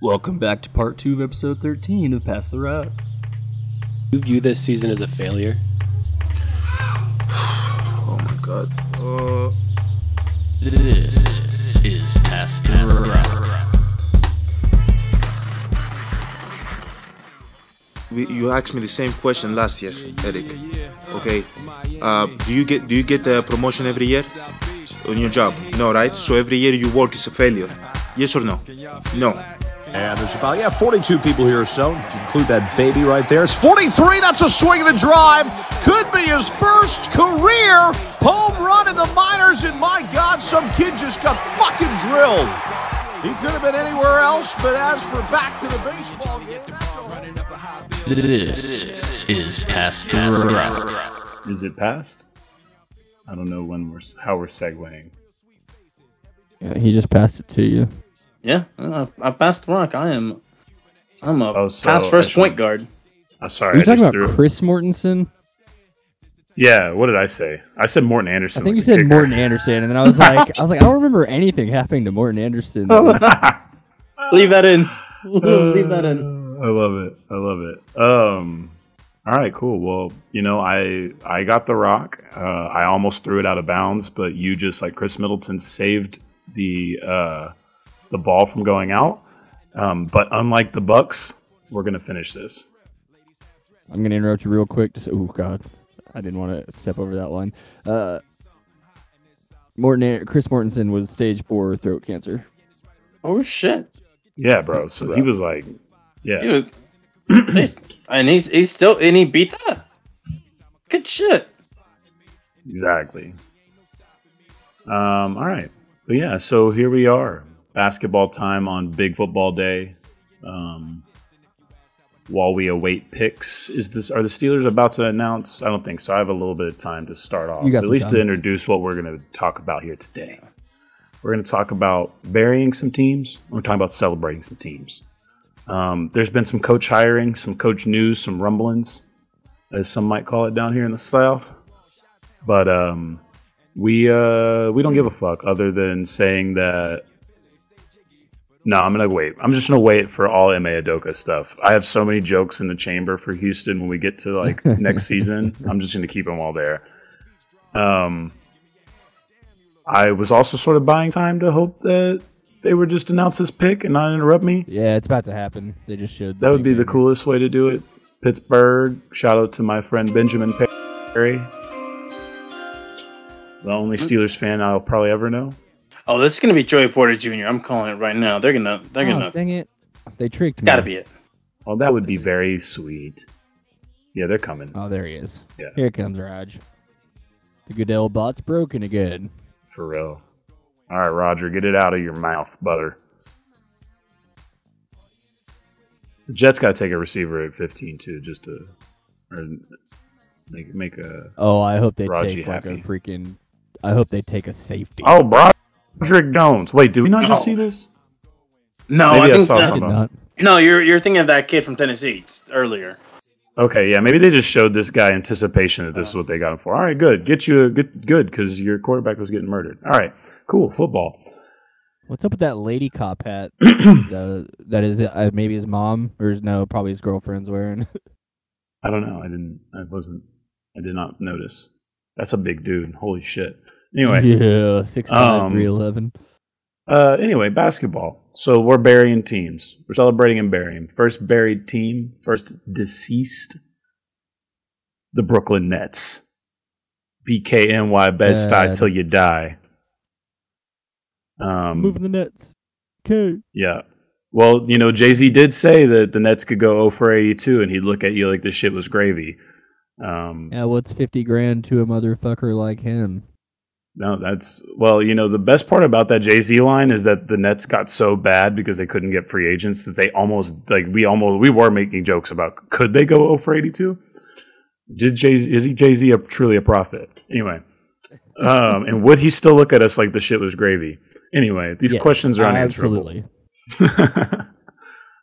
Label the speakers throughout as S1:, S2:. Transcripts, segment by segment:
S1: Welcome back to part two of episode 13 of Pass the Rock.
S2: You view this season as a failure?
S3: Oh my god. Uh,
S1: This is Pass the Rock.
S3: you asked me the same question last year, Eric. Okay. Uh, do you get do you get a promotion every year on your job? No, right? So every year you work is a failure. Yes or no? No.
S4: And there's about, yeah, 42 people here or so. To include that baby right there. It's 43. That's a swing and a drive. Could be his first career home run in the minors. And my God, some kid just got fucking drilled. He could have been anywhere else, but as for back to the baseball game,
S1: This is Pass the Rock.
S5: Is it past? I don't know when we're how we're segueing.
S6: Yeah, he just passed it to you.
S7: Yeah, uh, I passed the rock. I am. I'm a
S5: Oh, so
S7: pass first point guard.
S5: I'm sorry.
S6: Are you
S5: I
S6: talking about
S5: threw-
S6: Chris Mortensen?
S5: Yeah. What did I say? I said Morten Andersen.
S6: I think you
S5: like the
S6: said
S5: kicker.
S6: Morten Andersen, and then I was like, I was like, I don't remember anything happening to Morten Andersen. that was-
S7: Leave that in. Leave that in.
S5: I love it. I love it. Um. All right. Cool. Well, you know, I I got the rock. Uh, I almost threw it out of bounds, but you just like Khris Middleton saved the uh, the ball from going out. Um, but unlike the Bucks, we're gonna finish this.
S6: I'm gonna interrupt you real quick. Just oh god, I didn't want to step over that line. Uh, Morton, An- Chris Mortensen was stage four throat cancer.
S7: Oh shit!
S5: Yeah, bro. So he was like, yeah.
S7: He was, and he's he's still and he beat that. Good shit.
S5: Exactly. Um, all right. But yeah, so here we are. Basketball time on Big Football Day. Um, while we await picks, is this are the Steelers about to announce? I don't think so. I have a little bit of time to start off. At least to introduce what we're going to talk about here today. We're going to talk about burying some teams. We're talking about celebrating some teams. Um, there's been some coach hiring, some coach news, some rumblings, as some might call it down here in the South. But um, we uh, we don't give a fuck other than saying that. No, I'm gonna wait. I'm just gonna wait for all Ime Udoka stuff. I have so many jokes in the chamber for Houston when we get to like next season. I'm just gonna keep them all there. Um, I was also sort of buying time to hope that they would just announce this pick and not interrupt me.
S6: Yeah, it's about to happen. They just showed.
S5: That would be the coolest way to do it. Pittsburgh. Shout out to my friend Benjamin Perry, the only Steelers fan I'll probably ever know.
S7: Oh, this is gonna be Joey Porter Jr. I'm calling it right now. They're gonna. They're.
S6: Oh,
S7: gonna.
S6: dang it! They tricked
S7: it's
S6: me.
S7: gotta be it.
S5: Oh, that would be very sweet. Yeah, they're coming.
S6: Oh, there he is.
S5: Yeah.
S6: Here comes Raj. The Goodell bot's broken again.
S5: For real. All right, Roger, get it out of your mouth, butter. The Jets got to take a receiver at 15 too, just to or make make a.
S6: Oh, I hope they
S5: Raji
S6: take like a freaking. I hope they take a safety.
S5: Oh, Broderick Jones. Wait, did we not just
S7: Oh.
S5: see this?
S7: No,
S5: Maybe I
S7: I think
S5: saw
S7: that-
S6: I
S5: something.
S7: no. You're you're thinking of that kid from Tennessee earlier.
S5: Okay, yeah, maybe they just showed this guy anticipation that this is what they got him for. All right, good. Get you a good, good, because your quarterback was getting murdered. All right, cool. Football.
S6: What's up with that lady cop hat? the, that is uh, maybe his mom or no, probably his girlfriend's wearing.
S5: I don't know. I didn't. I wasn't. I did not notice. That's a big dude. Holy shit. Anyway,
S6: yeah, six
S5: Um,
S6: three eleven.
S5: uh, anyway, basketball. So we're burying teams. We're celebrating and burying. First buried team, first deceased. The Brooklyn Nets. BKNY best die till you die. Um,
S6: Moving the nets. Okay.
S5: Yeah. Well, you know, Jay Z did say that the Nets could go 0 for 82 and he'd look at you like this shit was gravy. Um,
S6: Yeah, what's fifty grand to a motherfucker like him?
S5: No, that's, well, you know, the best part about that Jay Z line is that the Nets got so bad because they couldn't get free agents that they almost, like, we almost, we were making jokes about could they go 0 for 82? Did Jay Z, is he Jay Z a, truly a prophet? Anyway. Um, and would he still look at us like the shit was gravy? Anyway, these
S6: Yes,
S5: questions are unanswerable.
S6: Absolutely.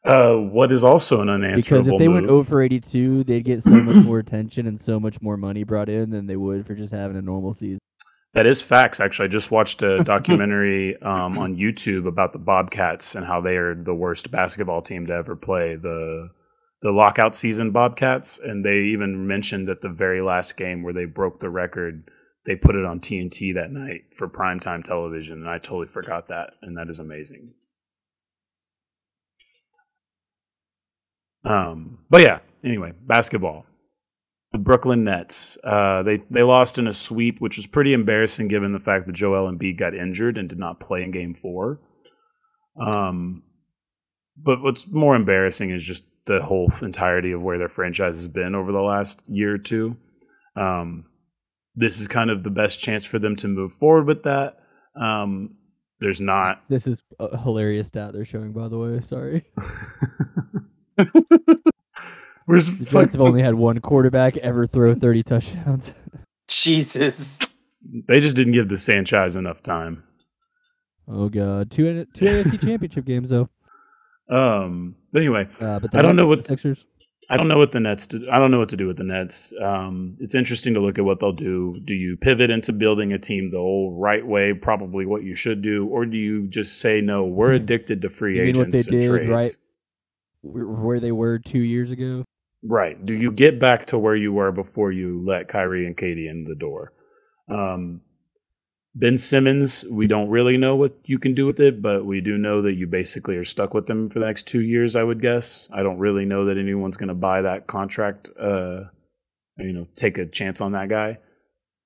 S5: uh, what is also an unanswerable
S6: Because if they went
S5: move-
S6: over eighty two, they'd get so much more attention and so much more money brought in than they would for just having a normal season.
S5: That is facts. Actually, I just watched a documentary um, on YouTube about the Bobcats and how they are the worst basketball team to ever play the the lockout season Bobcats, and they even mentioned that the very last game where they broke the record, they put it on TNT that night for primetime television, and I totally forgot that, and that is amazing. Um, but yeah, anyway, basketball. The Brooklyn Nets. Uh, they they lost in a sweep, which was pretty embarrassing given the fact that Joel Embiid got injured and did not play in Game Four. Um, but what's more embarrassing is just the whole entirety of where their franchise has been over the last year or two. Um, this is kind of the best chance for them to move forward with that. Um, there's not.
S6: This is a hilarious stat they're showing, by the way. Sorry.
S5: Where's
S6: The Jets have only had one quarterback ever throw 30 touchdowns.
S7: Jesus.
S5: They just didn't give the Sanchez enough time.
S6: Oh god, two N- two AFC Championship games though.
S5: Um, but anyway,
S6: Uh, but the
S5: I don't know what-
S6: the Sixers.
S5: I don't know what the Nets. Do, I don't know what to do with the Nets. Um, it's interesting to look at what they'll do. Do you pivot into building a team the old right way, probably what you should do, or do you just say no? We're addicted to free
S6: You mean what
S5: agents
S6: they
S5: and
S6: did,
S5: trades.
S6: right? Where they were two years ago.
S5: Right. Do you get back to where you were before you let Kyrie and KD in the door? Um, ben Simmons, we don't really know what you can do with it, but we do know that you basically are stuck with them for the next two years, I would guess. I don't really know that anyone's going to buy that contract, uh, you know, take a chance on that guy.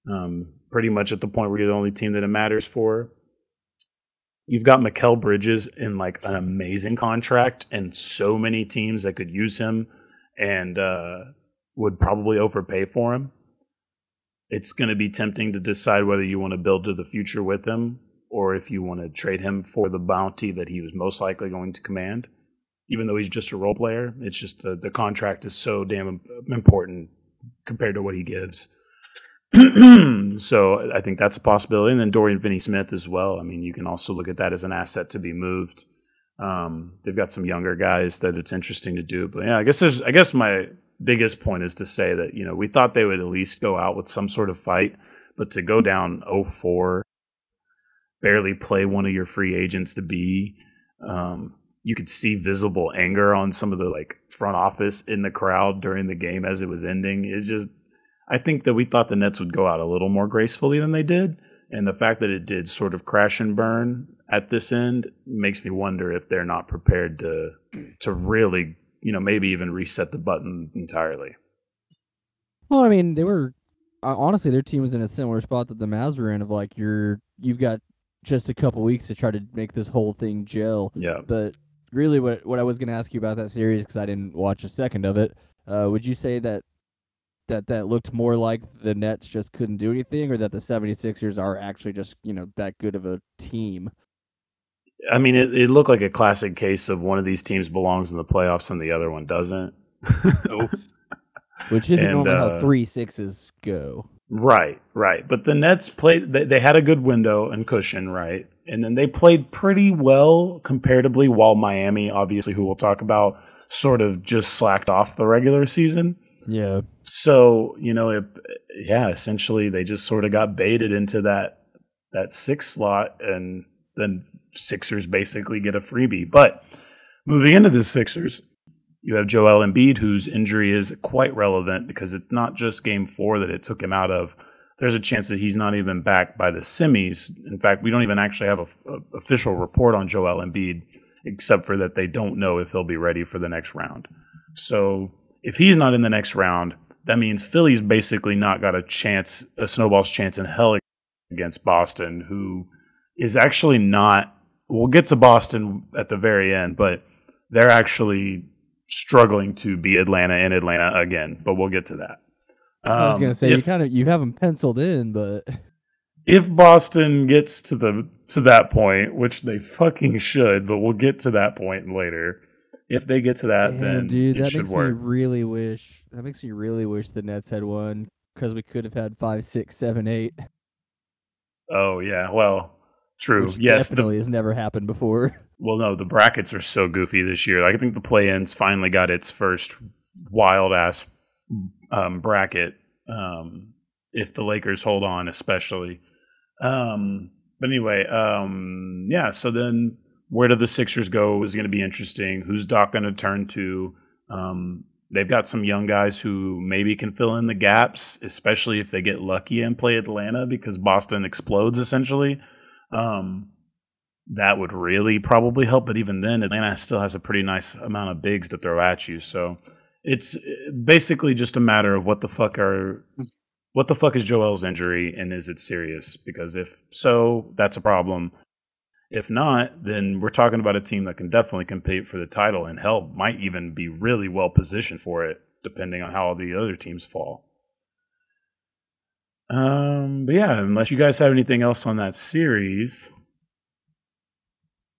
S5: Um, pretty much at the point where you're the only team that it matters for. You've got Mikal Bridges in like an amazing contract and so many teams that could use him and uh, would probably overpay for him. It's going to be tempting to decide whether you want to build to the future with him or if you want to trade him for the bounty that he was most likely going to command. Even though he's just a role player, it's just the, the contract is so damn important compared to what he gives. so I think that's a possibility. And then Dorian Finney Smith as well. I mean, you can also look at that as an asset to be moved. Um, they've got some younger guys that it's interesting to do. But yeah, I guess there's I guess my biggest point is to say that, you know, we thought they would at least go out with some sort of fight, but to go down 0-4, barely play one of your free agents to be, um, you could see visible anger on some of the like front office in the crowd during the game as it was ending. It's just I think that we thought the Nets would go out a little more gracefully than they did. And the fact that it did sort of crash and burn at this end makes me wonder if they're not prepared to to really, you know, maybe even reset the button entirely.
S6: Well, I mean, they were uh, honestly their team was in a similar spot that the Mavs were in. Of like you're you've got just a couple weeks to try to make this whole thing gel.
S5: Yeah.
S6: But really, what what I was going to ask you about that series because I didn't watch a second of it. Uh, would you say that that that looked more like the Nets just couldn't do anything, or that the 76ers are actually just you know that good of a team?
S5: I mean, it, it looked like a classic case of one of these teams belongs in the playoffs and the other one doesn't.
S6: Which isn't
S5: And,
S6: normally how
S5: uh,
S6: three sixes go.
S5: Right, right. But the Nets played, they, they had a good window and cushion, right? And then they played pretty well comparatively, while Miami, obviously, who we'll talk about, sort of just slacked off the regular season.
S6: Yeah.
S5: So, you know, it, yeah, essentially they just sort of got baited into that that six slot and then Sixers basically get a freebie. But moving into the Sixers, you have Joel Embiid, whose injury is quite relevant because it's not just game four that it took him out of. There's a chance that he's not even back by the semis. In fact, we don't even actually have an official report on Joel Embiid, except for that they don't know if he'll be ready for the next round. So if he's not in the next round, that means Philly's basically not got a chance, a snowball's chance in hell against Boston, who is actually not. We'll get to Boston at the very end, but they're actually struggling to beat Atlanta in Atlanta again. But we'll get to that.
S6: I was
S5: Um,
S6: gonna say you kind of you have them penciled in, but
S5: if Boston gets to the to that point, which they fucking should, but we'll get to that point later. If they get to that,
S6: Damn,
S5: then
S6: dude,
S5: it
S6: that
S5: should
S6: makes me
S5: work.
S6: really wish. That makes me really wish the Nets had won because we could have had five, six, seven, eight.
S5: Oh yeah, well, true.
S6: Which
S5: yes, the,
S6: definitely has never happened before.
S5: well, no, the brackets are so goofy this year. I think the play-ins finally got its first wild ass um, bracket. Um, if the Lakers hold on, especially, Um, but anyway, um, yeah. So then, where do the Sixers go is going to be interesting. Who's Doc going to turn to? Um, they've got some young guys who maybe can fill in the gaps, especially if they get lucky and play Atlanta because Boston explodes essentially. Um, that would really probably help. But even then, Atlanta still has a pretty nice amount of bigs to throw at you. So it's basically just a matter of what the fuck are what the fuck is Joel's injury and is it serious? Because if so, that's a problem. If not, then we're talking about a team that can definitely compete for the title and hell might even be really well positioned for it, depending on how the other teams fall. Um, but yeah, unless you guys have anything else on that series,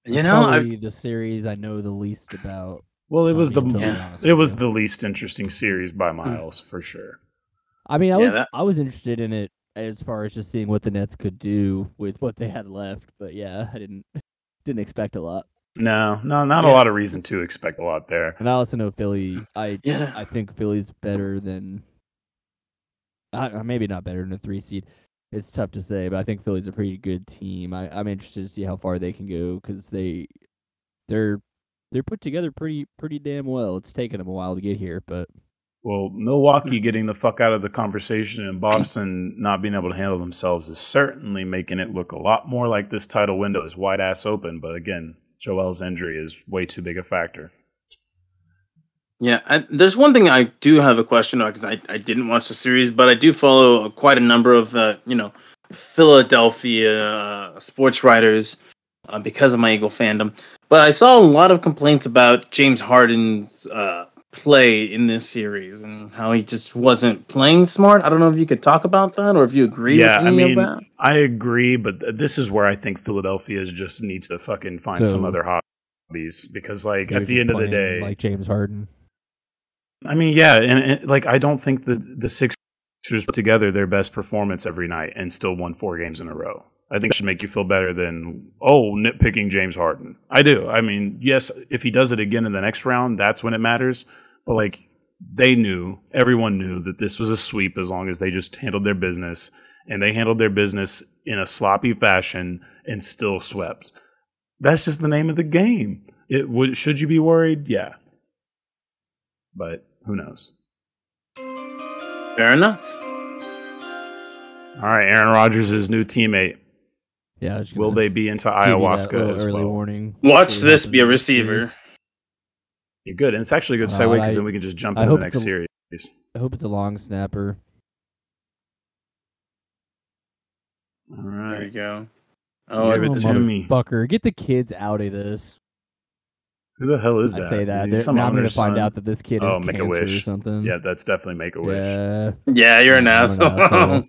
S7: You know, I,
S6: the series I know the least about.
S5: well, it was the
S6: being totally
S7: Yeah.
S5: it was
S6: you.
S5: the least interesting series by miles for sure.
S6: I mean, I
S7: Yeah,
S6: was
S7: that-
S6: I was interested in it as far as just seeing what the Nets could do with what they had left, but yeah, I didn't didn't expect a lot.
S5: No, no, not a lot of reason to expect a lot there.
S6: And I also know Philly. I
S7: yeah.
S6: I think Philly's better than. Uh, maybe not better than a three seed. It's tough to say, but I think Philly's a pretty good team. I, I'm interested to see how far they can go because they, they're, they're put together pretty pretty damn well. It's taken them a while to get here, but
S5: Well, Milwaukee getting the fuck out of the conversation and Boston not being able to handle themselves is certainly making it look a lot more like this title window is wide ass open. But again, Joel's injury is way too big a factor.
S7: Yeah, I, there's one thing I do have a question on because I, I didn't watch the series, but I do follow quite a number of uh, you know Philadelphia uh, sports writers uh, because of my Eagle fandom. But I saw a lot of complaints about James Harden's uh, play in this series and how he just wasn't playing smart. I don't know if you could talk about that or if you agree
S5: yeah,
S7: with
S5: I mean,
S7: of that.
S5: I agree, but th- this is where I think Philadelphia just needs to fucking find some other hobbies because, like, at the end of the day,
S6: like James Harden.
S5: I mean, yeah, and, and like I don't think the the Sixers put together their best performance every night and still won four games in a row. I think it should make you feel better than oh nitpicking James Harden. I do. I mean, yes, if he does it again in the next round, that's when it matters. But like they knew, everyone knew that this was a sweep as long as they just handled their business, and they handled their business in a sloppy fashion and still swept. That's just the name of the game. It would. Should you be worried? Yeah, but who knows?
S7: Fair enough.
S5: All right, Aaron Rodgers' new teammate.
S6: Yeah, I was
S5: Will they be into
S6: give you that
S5: ayahuasca
S6: little
S5: as
S6: early
S5: well?
S6: warning.
S7: Watch this be a receiver.
S6: series-
S5: You're good, and it's actually a good
S6: Uh,
S5: segue because
S6: I-
S5: then we can just jump
S6: I
S5: into the next
S6: a-
S5: series.
S6: I hope it's a long snapper.
S5: All right,
S7: There you go. Oh,
S5: Give it
S6: Oh,
S5: to me.
S6: motherfucker, get the kids out of this.
S5: Who the hell is that?
S6: I say
S5: Is
S6: that.
S5: he
S6: They're-
S5: some
S6: now I'm gonna find out that this kid is
S5: Oh,
S6: is
S5: Make a
S6: cancer or something.
S5: Yeah, that's definitely Make a Wish.
S6: Yeah.
S7: Yeah, you're an
S6: I'm an
S7: asshole.
S6: asshole.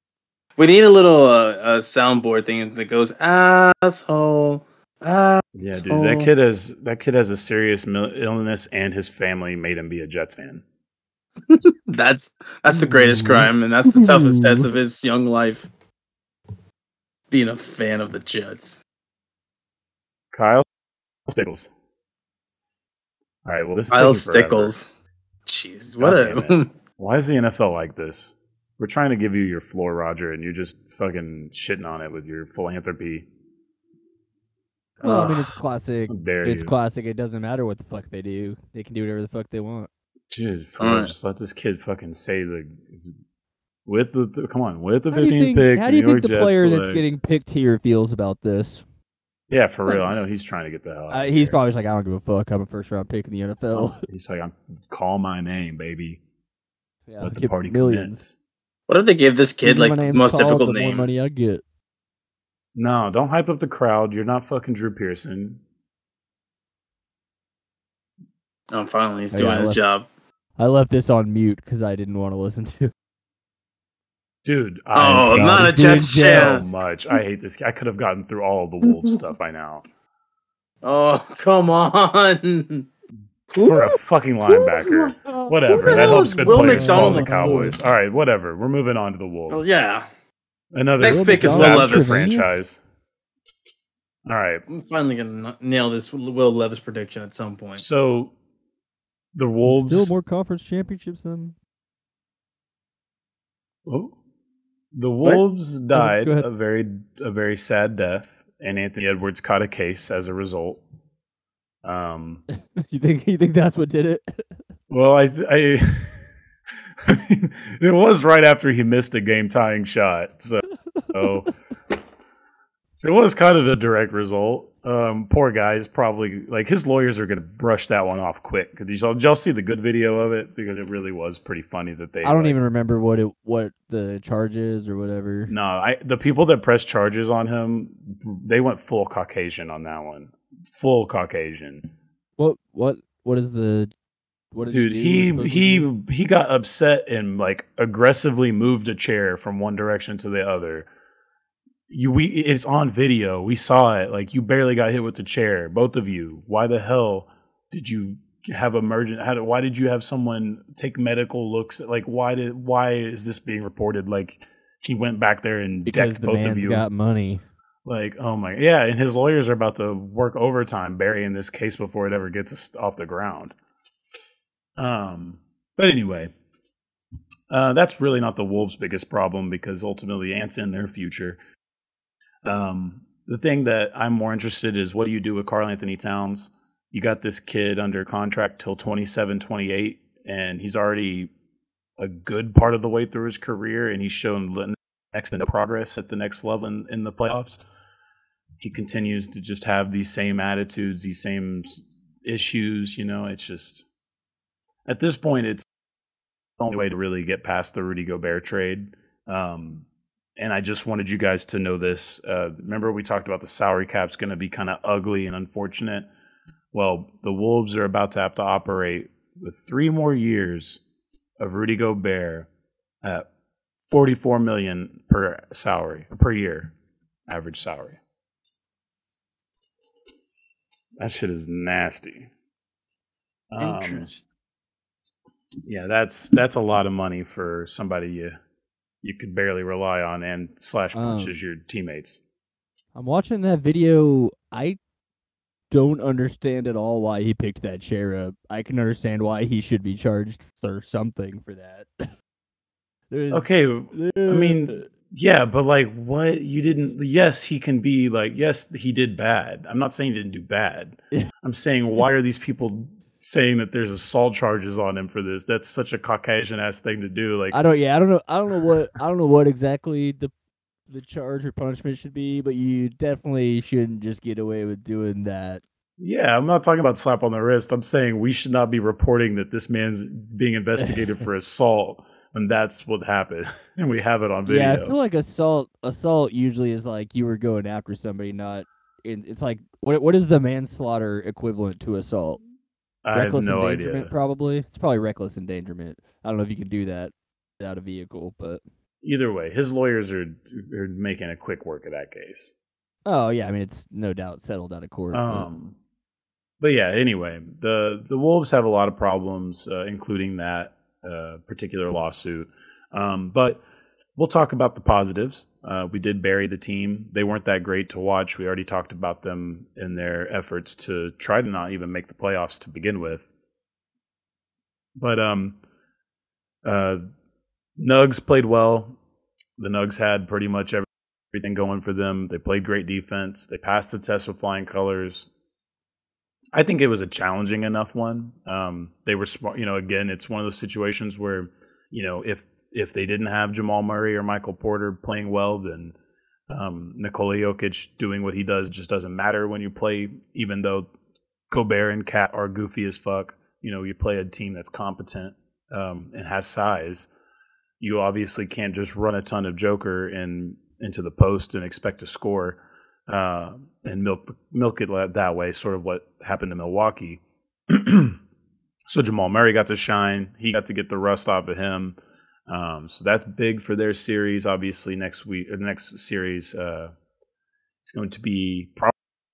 S7: we need a little uh, uh, soundboard thing that goes asshole. Ah.
S5: Yeah, dude,
S7: So-
S5: that kid has that kid has a serious mil- illness, and his family made him be a Jets fan.
S7: That's that's the greatest crime, and that's the toughest test of his young life. Being a fan of the Jets.
S5: Kyle Stickles. All right, well, this is
S7: Kyle. Stickles. Jeez, what a
S5: Why is the NFL like this? We're trying to give you your floor, Roger, and you're just fucking shitting on it with your philanthropy.
S6: Well, I mean, it's classic. It's
S5: you?
S6: classic. It doesn't matter what the fuck they do. They can do whatever the fuck they want.
S5: Dude, for
S7: right.
S5: just let this kid fucking say the with the, the come on with the
S6: How do you
S5: 15th
S6: think,
S5: pick.
S6: how
S5: the
S6: do you
S5: New
S6: think
S5: York
S6: the
S5: Jets
S6: player that's getting picked here feels about this?
S5: Yeah, for real. I know he's trying to get the hell. Out
S6: Uh,
S5: of
S6: he's
S5: here.
S6: probably just like, I don't give a fuck. I'm a first round pick in the NFL.
S5: He's like, I'm call my name, baby.
S6: yeah,
S5: Let the party
S6: millions.
S5: commence.
S7: What if they gave this kid like the most
S6: called,
S7: difficult
S6: the
S7: name?
S6: more money I get.
S5: No, don't hype up the crowd. You're not fucking Drew Pearson.
S7: Oh, finally, he's
S6: Oh,
S7: doing
S6: yeah,
S7: his
S6: let's-
S7: job.
S6: I left this on mute because I didn't want to listen to.
S5: Dude,
S7: Oh,
S5: I hate
S7: not a
S5: this
S7: Jets
S5: kid
S7: fan.
S5: so much. I hate this. I could have gotten through all of the Wolves stuff by now.
S7: Oh, come on.
S5: For a fucking linebacker. Whatever. That
S7: hell
S5: helps
S7: is
S5: good
S7: Will
S5: players fall in the Cowboys. All right, whatever. We're moving on to the Wolves.
S7: Oh, yeah.
S5: Another
S7: Next pick is Will Levis.
S5: franchise. All right.
S7: I'm finally gonna nail this Will Levis prediction at some point.
S5: So the Wolves
S6: Still more conference championships than.
S5: Oh, The Wolves died
S6: go
S5: a very a very sad death, and Anthony Edwards caught a case as a result. Um,
S6: you think you think that's what did it?
S5: well, I, I, I mean, it was right after he missed a game tying shot, so, so it was kind of a direct result. Um, poor guy is probably like his lawyers are going to brush that one off quick because y'all, y'all see the good video of it because it really was pretty funny that they.
S6: I don't
S5: like,
S6: even remember what it what the charge is or whatever.
S5: No, I the people that pressed charges on him, they went full Caucasian on that one. Full Caucasian.
S6: What what what is the
S5: Dude, he he he got upset and like aggressively moved a chair from one direction to the other. You we it's on video. We saw it. Like you barely got hit with the chair, both of you. Why the hell did you have emergent how did, why did you have someone take medical looks like why did why is this being reported like he went back there and
S6: because
S5: decked
S6: the
S5: both of you
S6: got money.
S5: Like, oh my, yeah, and his lawyers are about to work overtime burying this case before it ever gets off the ground. Um, but anyway, uh, that's really not the Wolves' biggest problem because ultimately Ant's in their future. Um, the thing that I'm more interested is what do you do with Karl-Anthony Towns? You got this kid under contract till 27, 28, and he's already a good part of the way through his career, and he's shown next to no progress at the next level in, in the playoffs. He continues to just have these same attitudes, these same issues. You know, it's just at this point, it's the only way to really get past the Rudy Gobert trade. Um, and I just wanted you guys to know this. Uh, remember, we talked about the salary cap's going to be kind of ugly and unfortunate. Well, the Wolves are about to have to operate with three more years of Rudy Gobert at 44 million per salary per year average salary that shit is nasty Um, yeah that's that's a lot of money for somebody you you could barely rely on and slash
S6: Um,
S5: punches your teammates
S6: I'm watching that video. I don't understand at all why he picked that chair up. I can understand why he should be charged or something for that. There's,
S5: okay i mean yeah but like what you didn't yes he can be like yes he did bad i'm not saying he didn't do bad i'm saying why are these people saying that there's assault charges on him for this that's such a caucasian ass thing to do like
S6: I don't. Yeah, I don't know. I don't know what. I don't know what exactly the the charge or punishment should be, but you definitely shouldn't just get away with doing that.
S5: yeah i'm not talking about slap on the wrist i'm saying we should not be reporting that this man's being investigated for assault when that's what happened and we have it on video
S6: Yeah, I feel like assault. Assault usually is like you were going after somebody, not. It's like what? What is the manslaughter equivalent to assault?
S5: I have
S6: reckless
S5: no
S6: endangerment,
S5: idea
S6: probably. It's probably reckless endangerment. I don't know if you can do that without a vehicle, but
S5: either way his lawyers are are making a quick work of that case
S6: oh yeah, I mean it's no doubt settled out of court. but-
S5: Um, but yeah, anyway, the the Wolves have a lot of problems, uh, including that uh, particular lawsuit. Um, but we'll talk about the positives. Uh, we did bury the team; they weren't that great to watch. We already talked about them in their efforts to try to not even make the playoffs to begin with. But um, uh, Nugs played well. The Nugs had pretty much everything going for them. They played great defense. They passed the test with flying colors. I think it was a challenging enough one. Um, they were smart. You know, again, it's one of those situations where, you know, if if they didn't have Jamal Murray or Michael Porter playing well, then um, Nikola Jokic doing what he does just doesn't matter when you play. Even though Gobert and KAT are goofy as fuck, you know, you play a team that's competent um, and has size. You obviously can't just run a ton of Joker into the post and expect to score uh, and milk milk it that way. Sort of what happened to Milwaukee. so Jamal Murray got to shine. He got to get the rust off of him. Um, so that's big for their series. Obviously, next week or the next series, uh, it's going to be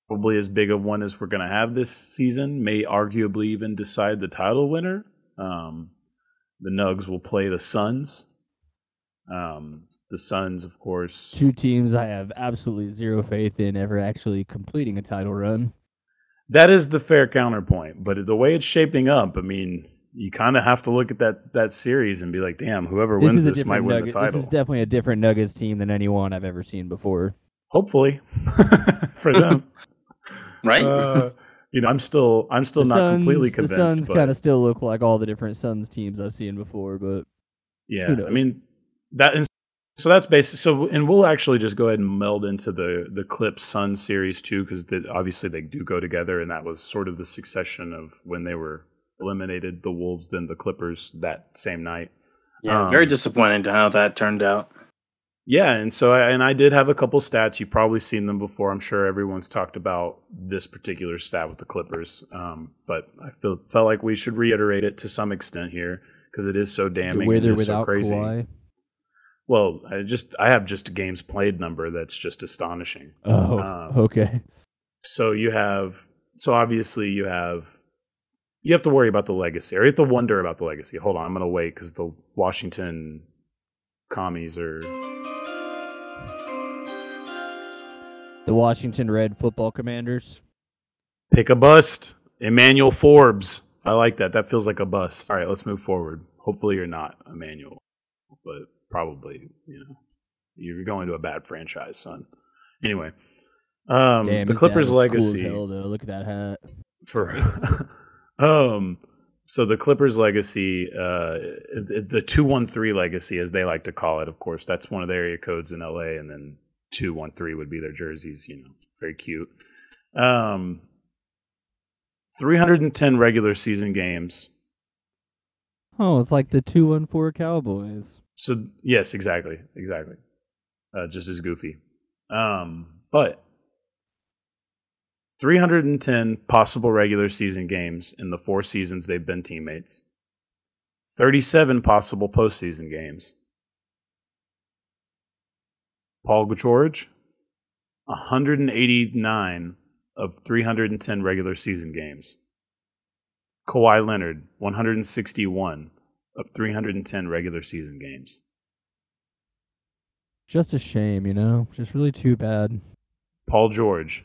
S5: probably as big a one as we're going to have this season. May arguably even decide the title winner. Um, the Nugs will play the Suns. Um, the Suns, of course,
S6: two teams I have absolutely zero faith in ever actually completing a title run.
S5: That is the fair counterpoint, but the way it's shaping up, I mean, you kind of have to look at that that series and be like, damn, whoever
S6: This
S5: wins this might
S6: different
S5: win
S6: Nuggets.
S5: the title.
S6: This is definitely a different Nuggets team than anyone I've ever seen before.
S5: Hopefully, for them.
S7: right?
S5: Uh, you know, I'm still I'm still
S6: the
S5: not
S6: Suns,
S5: completely convinced.
S6: The.
S5: Suns
S6: kind of still look like all the different Suns teams I've seen before, but
S5: yeah,
S6: who
S5: I mean that. And so that's basic. So and we'll actually just go ahead and meld into the the Clips Sun series too, because obviously they do go together, and that was sort of the succession of when they were eliminated the Wolves, than the Clippers that same night.
S7: yeah,
S5: um,
S7: very disappointing to how that turned out.
S5: Yeah, and so I, and I did have a couple stats. You've probably seen them before. I'm sure everyone's talked about this particular stat with the Clippers, um, but I feel felt like we should reiterate it to some extent here because it is so damning.
S6: with
S5: and
S6: or
S5: it is so
S6: without
S5: crazy.
S6: Kawhi?
S5: Well, I just I have just a games played number that's just astonishing.
S6: Oh,
S5: Um,
S6: okay.
S5: So you have so obviously you have you have to worry about the legacy, or you have to wonder about the legacy. Hold on, I'm gonna wait because the Washington commies are
S6: The Washington Red Football Commanders.
S5: Pick a bust. Emmanuel Forbes. I like that. That feels like a bust. All right, let's move forward. Hopefully you're not Emmanuel, but probably, you know, you're going to a bad franchise, son. Anyway, um,
S6: Damn,
S5: the Clippers'
S6: looks cool
S5: legacy
S6: hell. Look at that hat.
S5: for um so the clippers legacy uh the 213 legacy as they like to call it of course that's one of the area codes in la and then 213 would be their jerseys you know very cute. Um 310 regular season games.
S6: Oh, it's like the two one four Cowboys.
S5: so yes exactly exactly. Uh, just as goofy. Um but 310 possible regular season games in the four seasons they've been teammates 37 possible postseason games paul george 189 of 310 regular season games Kawhi Leonard 161 of 310 regular season games
S6: Just a shame, you know. Just really too bad.
S5: Paul George,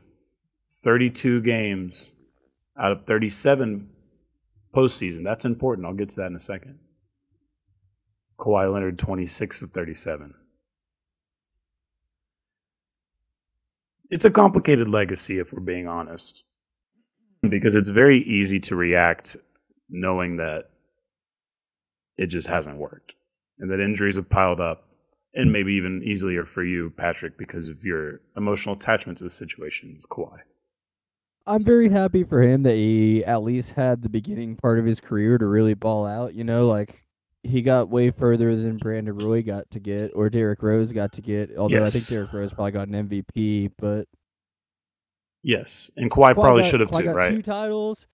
S5: 32 games out of 37 postseason. That's important. I'll get to that in a second. Kawhi Leonard, 26 of 37. It's a complicated legacy, if we're being honest, because it's very easy to react knowing that it just hasn't worked and that injuries have piled up and maybe even easier for you, Patrick, because of your emotional attachment to the situation with Kawhi.
S6: I'm very happy for him that he at least had the beginning part of his career to really ball out. You know, like he got way further than Brandon Roy got to get, or Derrick Rose got to get. Although I think
S5: Yes.
S6: Derrick Rose probably got an MVP, but
S5: Yes, and Kawhi,
S6: Kawhi
S5: probably should have too,
S6: got
S5: right?
S6: Two titles,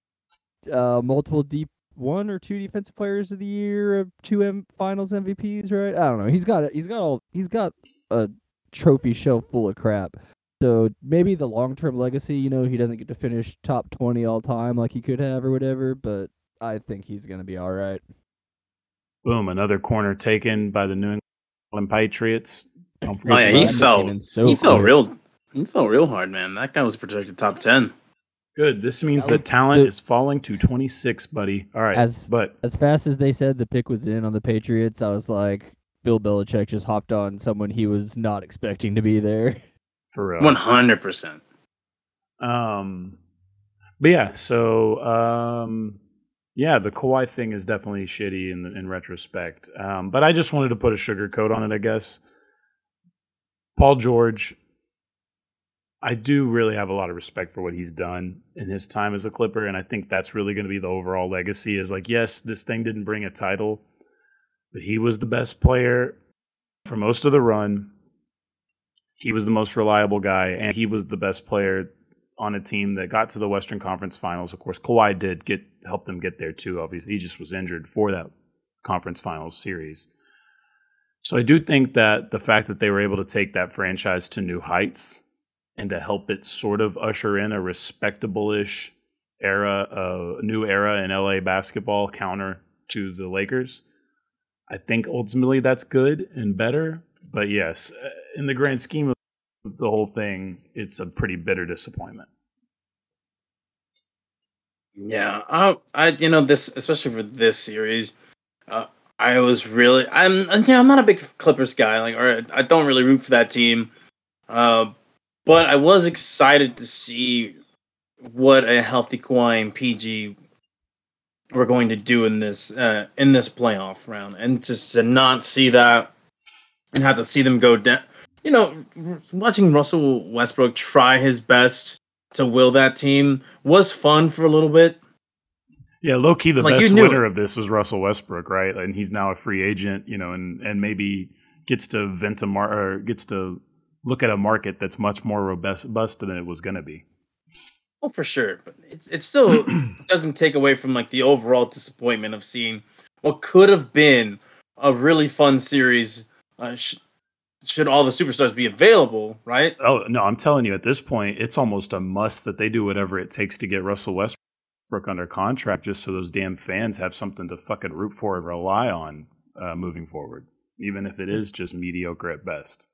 S6: uh, multiple deep one or two defensive players of the year, uh, two M- Finals MVPs, right? I don't know. He's got he's got all he's got a trophy shelf full of crap. So maybe the long term legacy, you know, he doesn't get to finish top twenty all time like he could have or whatever. But I think he's gonna be all right.
S5: Boom, another corner taken by the New England Patriots. Don't
S7: Oh yeah, he
S5: run.
S7: fell.
S6: so
S7: he fell
S6: quick.
S7: real. He fell real hard, man. That guy was projected top ten.
S5: Good. This means
S6: That
S5: that
S6: was
S5: talent
S6: the-
S5: is falling to 26, buddy. All right,
S6: As-
S5: but
S6: As fast as they said the pick was in on the Patriots, I was like, Bill Belichick just hopped on someone he was not expecting to be there.
S5: for real.
S7: One hundred percent.
S5: Um, but yeah, so um, yeah, the Kawhi thing is definitely shitty in in retrospect. Um, but I just wanted to put a sugar coat on it, I guess. Paul George, I do really have a lot of respect for what he's done in his time as a Clipper, and I think that's really going to be the overall legacy. Is like, yes, this thing didn't bring a title, but he was the best player for most of the run. He was the most reliable guy, and he was the best player on a team that got to the Western Conference Finals. Of course, Kawhi did get help them get there too. Obviously, he just was injured for that Conference Finals series. So I do think that the fact that they were able to take that franchise to new heights and to help it sort of usher in a respectable-ish era, a new era in LA basketball, counter to the Lakers. I think ultimately that's good and better. But yes, uh, in the grand scheme of the whole thing, it's a pretty bitter disappointment.
S7: Yeah, I, I you know this especially for this series, uh, I was really I'm you know I'm not a big Clippers guy like or I don't really root for that team, uh, but I was excited to see what a healthy Kawhi and PG were going to do in this uh, in this playoff round, and just to not see that and have to see them go down. You know, watching Russell Westbrook try his best to will that team was fun for a little bit.
S5: Yeah, low key, the
S7: Like,
S5: best winner
S7: it.
S5: of this was Russell Westbrook, right? And he's now a free agent, you know, and and maybe gets to vent a mar- or gets to look at a market that's much more robust robust than it was going to be.
S7: Oh, for sure, but it, it still doesn't take away from like the overall disappointment of seeing what could have been a really fun series. Uh, sh- should all the superstars be available, right?
S5: Oh no, I'm telling you, at this point, it's almost a must that they do whatever it takes to get Russell Westbrook under contract, just so those damn fans have something to fucking root for and rely on uh, moving forward, even if it is just mediocre at best.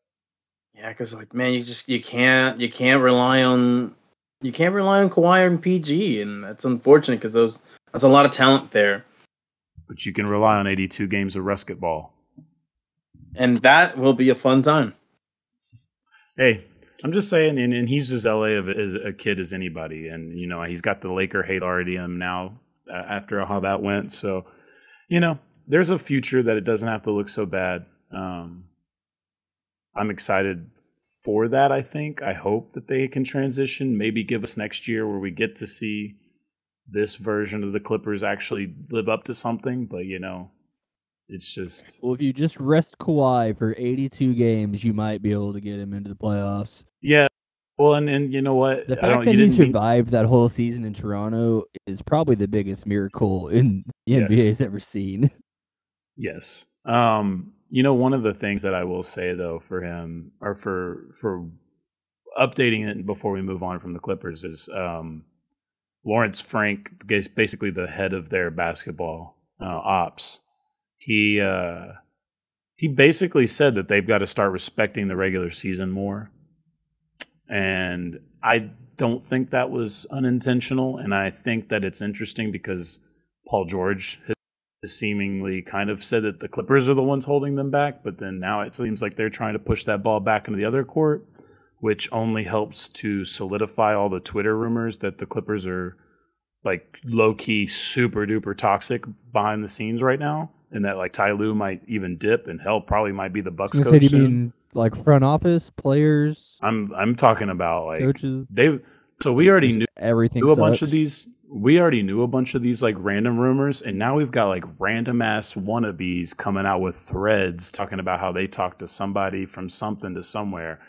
S7: Yeah, because like man, you just you can't you can't rely on you can't rely on Kawhi and PG, and that's unfortunate because those that's a lot of talent there,
S5: But you can rely on 82 games of rusket ball.
S7: And that will be a fun time.
S5: Hey, I'm just saying, and, and he's as LA of as a kid as anybody, and you know he's got the Laker hate already him now uh, after how that went. So, you know, there's a future that it doesn't have to look so bad. Um, I'm excited for that. I think. I hope that they can transition. Maybe give us next year where we get to see this version of the Clippers actually live up to something. But you know, it's just
S6: Well, if you just rest Kawhi for 82 games, you might be able to get him into the playoffs.
S5: yeah. Well, and and you know what?
S6: The
S5: I don't-
S6: fact that he survived that whole season in Toronto is probably the biggest miracle in the
S5: Yes.
S6: NBA's ever seen.
S5: Yes. Um, you know, one of the things that I will say though for him or for for updating it before we move on from the Clippers is um Lawrence Frank, basically the head of their basketball uh, ops. He uh he basically said that they've got to start respecting the regular season more. And I don't think that was unintentional and I think that it's interesting because Paul George has seemingly kind of said that the Clippers are the ones holding them back, but then now it seems like they're trying to push that ball back into the other court, which only helps to solidify all the Twitter rumors that the Clippers are like low key super duper toxic behind the scenes right now, and that like Ty Lue might even dip, and hell probably might be the Bucks coach
S6: do
S5: soon.
S6: you mean like front office, players,
S5: I'm I'm talking about like
S6: coaches?
S5: they. So we already knew
S6: everything.
S5: knew a bunch of these we already knew a bunch of these like random rumors and now we've got like random ass wannabes coming out with threads talking about how they talked to somebody from something to somewhere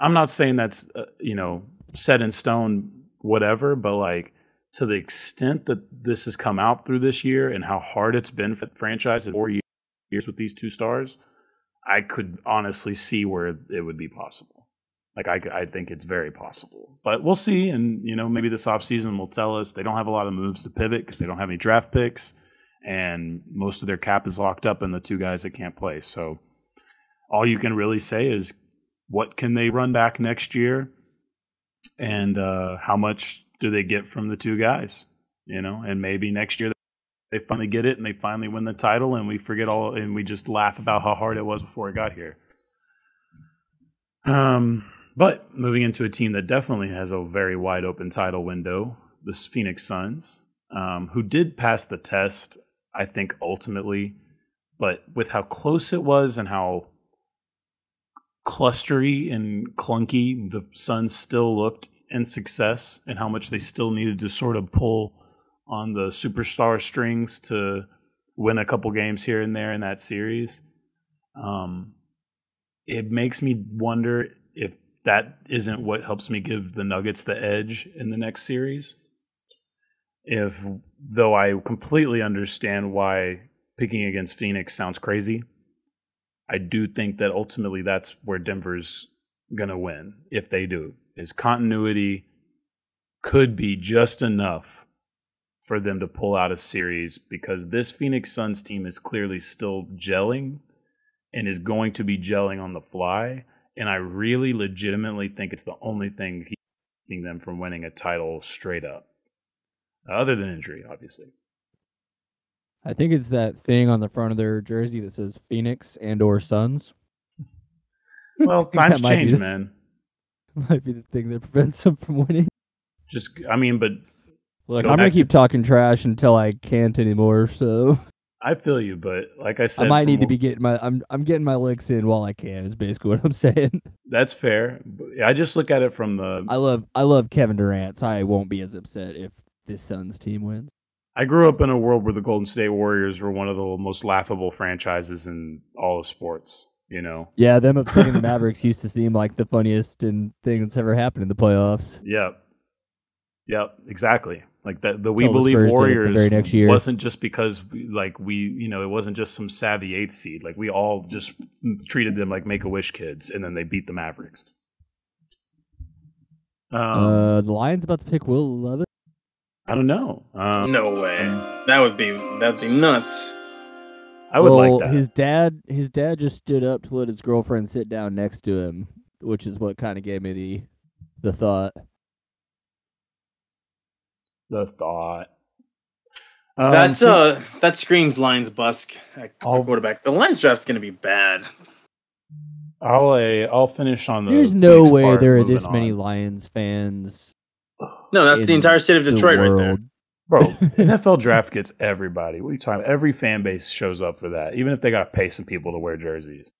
S5: i'm not saying that's uh, you know set in stone whatever but like to the extent that this has come out through this year and how hard it's been for the franchise in four years with these two stars i could honestly see where it would be possible like I, I think it's very possible, but we'll see. And you know, maybe this offseason will tell us they don't have a lot of moves to pivot because they don't have any draft picks, and most of their cap is locked up in the two guys that can't play. So all you can really say is what can they run back next year, and uh, how much do they get from the two guys? You know, and maybe next year they finally get it and they finally win the title, and we forget all and we just laugh about how hard it was before it got here. Um, but moving into a team that definitely has a very wide open title window, the Phoenix Suns, um, who did pass the test, I think ultimately, but with how close it was and how clustery and clunky the Suns still looked in success, and how much they still needed to sort of pull on the superstar strings to win a couple games here and there in that series. Um, it makes me wonder if that isn't what helps me give the Nuggets the edge in the next series. If though I completely understand why picking against Phoenix sounds crazy, I do think that ultimately that's where Denver's going to win if they do. Is continuity could be just enough for them to pull out a series because this Phoenix Suns team is clearly still gelling and is going to be gelling on the fly. And I really legitimately think it's the only thing keeping them from winning a title straight up. other than injury, obviously.
S6: I think it's that thing on the front of their jersey that says Phoenix and or Suns.
S5: Well, times change, man.
S6: Might be the thing that prevents them from winning.
S5: Just, I mean, but
S6: Look,
S5: Go
S6: I'm gonna
S5: to-
S6: keep talking trash until I can't anymore. So
S5: I feel you. But like I said,
S6: I might need to be getting my I'm I'm getting my licks in while I can. Is basically what I'm saying.
S5: That's fair. I just look at it from the.
S6: I love I love Kevin Durant, so I won't be as upset if this Suns team wins.
S5: I grew up in a world where the Golden State Warriors were one of the most laughable franchises in all of sports. You know.
S6: Yeah, them upsetting the Mavericks used to seem like the funniest and thing that's ever happened in the playoffs.
S5: Yep. Yep. Exactly. Like that. The We
S6: Till the
S5: Believe
S6: Spurs the
S5: Warriors
S6: very next year.
S5: wasn't just because we, like we, you know, it wasn't just some savvy eighth seed. Like we all just treated them like Make a Wish kids, and then they beat the Mavericks. Um,
S6: uh, the Lions about to pick Will Levis.
S5: I don't know. Um,
S7: No way. That would be that'd be nuts.
S5: I would
S6: well,
S5: like that.
S6: His dad, his dad just stood up to let his girlfriend sit down next to him, which is what kind of gave me the, the thought.
S5: the thought. Um,
S7: That's
S5: so-
S7: uh that screams Lions busk at
S5: I'll-
S7: quarterback. The Lions draft's gonna be bad.
S5: I'll uh, I'll finish on the.
S6: There's no way there are
S5: moving
S6: this many. Lions fans.
S7: No, that's the entire state of
S6: the
S7: Detroit right there.
S6: World.
S5: Bro, NFL draft gets everybody. What are you talking about? Every fan base shows up for that, even if they got to pay some people to wear jerseys.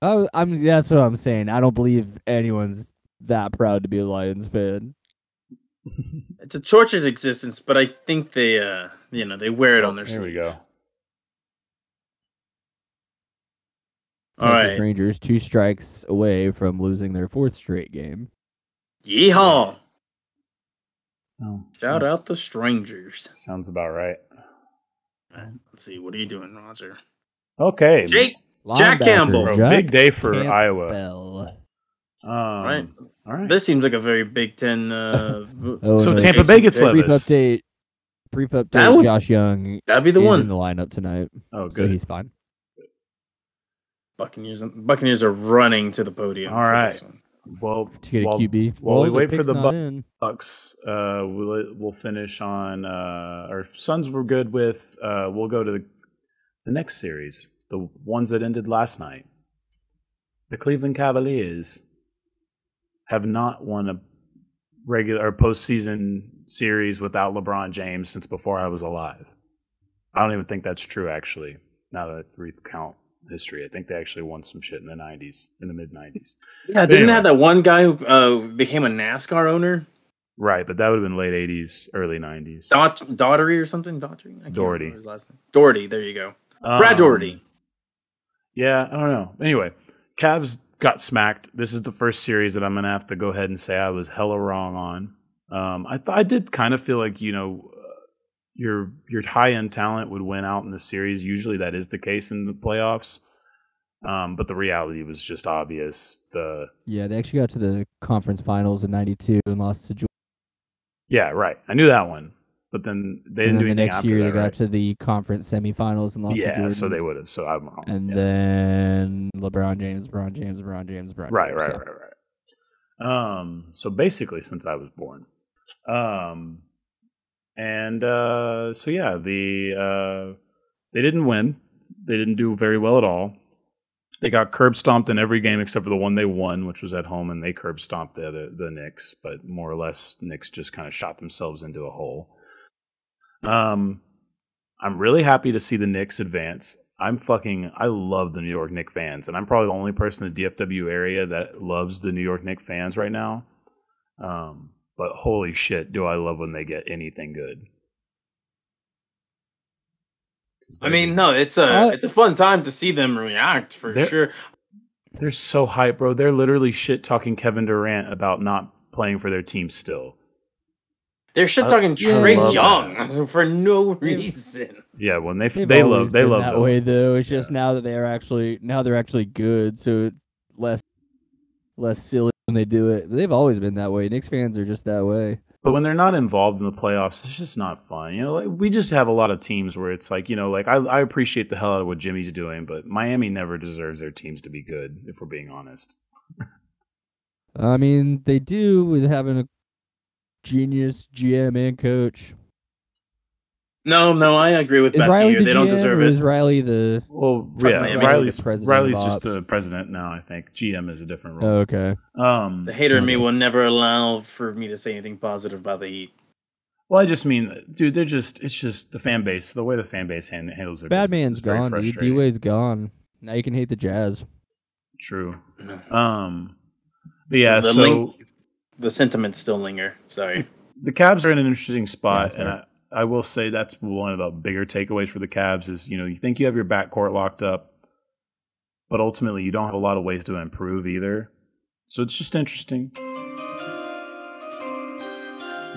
S6: I, I'm that's what I'm saying. I don't believe anyone's that proud to be a Lions fan.
S7: It's a tortured existence, but I think they uh you know they wear it on their
S5: Here we go.
S7: All
S6: Texas
S7: right.
S6: Rangers two strikes away from losing their fourth straight game.
S7: Yeehaw!
S5: Oh,
S7: Shout out the strangers.
S5: Sounds about right.
S7: Let's see, what are you doing, Roger?
S5: Okay,
S7: Jake, Jack Campbell.
S5: bro,
S6: Jack
S5: big day for
S6: Campbell.
S5: Iowa. Um,
S7: right?
S5: All right.
S7: This seems like a very Big Ten. Uh,
S6: Oh,
S5: So
S6: no,
S5: Tampa Bay gets
S7: pick.
S6: brief
S5: Levis.
S6: update. Brief update.
S7: That would-
S6: Josh Jung
S7: That'd be the one.
S6: in the lineup tonight,
S5: oh,
S6: so
S5: good.
S6: he's fine.
S7: Buccaneers. Buccaneers are running to the podium.
S5: All right.
S7: for
S5: right.
S7: This one.
S5: Well,
S6: To get a
S5: while,
S6: QB.
S5: while we wait for the
S6: not
S5: Buc-
S6: in.
S5: Bucks, uh, we'll we'll finish on uh, our Suns. We're good with. Uh, we'll go to the, the next series, the ones that ended last night. The Cleveland Cavaliers have not won a regular or postseason series without LeBron James since before I was alive. I don't even think that's true, actually. Now that I recount history, I think they actually won some shit in the '90s, in the mid '90s.
S7: Yeah, didn't they have that one guy who uh, became a NASCAR owner?
S5: Right, but that would have been late '80s, early '90s.
S7: Daugh- Daugherty or something? Daugherty? I can't Daugherty. His last name. Daugherty. There you go. Brad
S5: Um,
S7: Daugherty.
S5: Yeah, I don't know. Anyway, Cavs got smacked. This is the first series that I'm gonna have to go ahead and say I was hella wrong on. Um, I th- I did kind of feel like you know your your high end talent would win out in the series. Usually that is the case in the playoffs. Um, but the reality was just obvious. The
S6: Yeah, they actually got to the conference finals in '92 and lost to Georgia.
S5: yeah, right. I knew that one, but then they didn't do
S6: then the
S5: anything
S6: next year
S5: that,
S6: they got
S5: right?
S6: to the conference semifinals and lost
S5: yeah, so they would have. So I'm wrong.
S6: And
S5: Yeah.
S6: then LeBron James, LeBron James, LeBron James, LeBron
S5: right,
S6: James.
S5: right,
S6: so.
S5: right, right. Um, so basically, since I was born, um, and uh, so yeah, the uh, they didn't win. They didn't do very well at all. They got curb stomped in every game except for the one they won, which was at home, and they curb stomped the other, the Knicks. But more or less, Knicks just kind of shot themselves into a hole. Um, I'm really happy to see the Knicks advance. I'm fucking I love the New York Knicks fans, and I'm probably the only person in the DFW area that loves the New York Knicks fans right now. Um, but holy shit, do I love when they get anything good.
S7: I mean, no, it's a
S6: Uh,
S7: it's a fun time to see them react for
S5: They're-
S7: sure.
S5: They're so hype, bro. They're literally shit talking Kevin Durant about not playing for their team still.
S7: They're shit talking
S6: yeah,
S7: Trae
S5: I love
S7: Young for no reason.
S5: Yeah, when they
S6: They've
S5: they love they love
S6: that way though. It's just now that they're actually now they're actually good, so it's less less silly when they do it. They've always been that way. Knicks fans are just that way.
S5: But when they're not involved in the playoffs, it's just not fun. You know, like we just have a lot of teams where it's like, you know, like I, I appreciate the hell out of what Jimmy's doing, but Miami never deserves their teams to be good, if we're being honest.
S6: I mean, they do with having a genius GM and coach.
S7: No, no, I agree with
S6: Is
S7: Beth
S6: Riley the
S7: They don't
S6: GM
S7: deserve it.
S6: is Riley the?
S5: Well, yeah,
S7: Miami.
S5: Riley's
S6: President
S5: Riley's just
S6: ops.
S5: the president now. I think GM is a different
S6: Oh,
S5: role.
S6: okay.
S5: Um,
S7: The hater in me will never allow for me to say anything positive about the Heat.
S5: well, I just mean, dude, they're just it's just the fan base. The way the fan base hand, handles their
S6: Bad
S5: business
S6: man's
S5: is very
S6: gone, Dude, D Wade's gone. Now you can hate the Jazz.
S5: True. Um, but yeah,
S7: The
S5: so
S7: link- The sentiments still linger. Sorry.
S5: the Cavs are in an interesting spot,
S6: that's
S5: and I,
S6: fair.
S5: I will say that's one of the bigger takeaways for the Cavs is you know you think you have your backcourt locked up, but ultimately you don't have a lot of ways to improve either. So it's just interesting.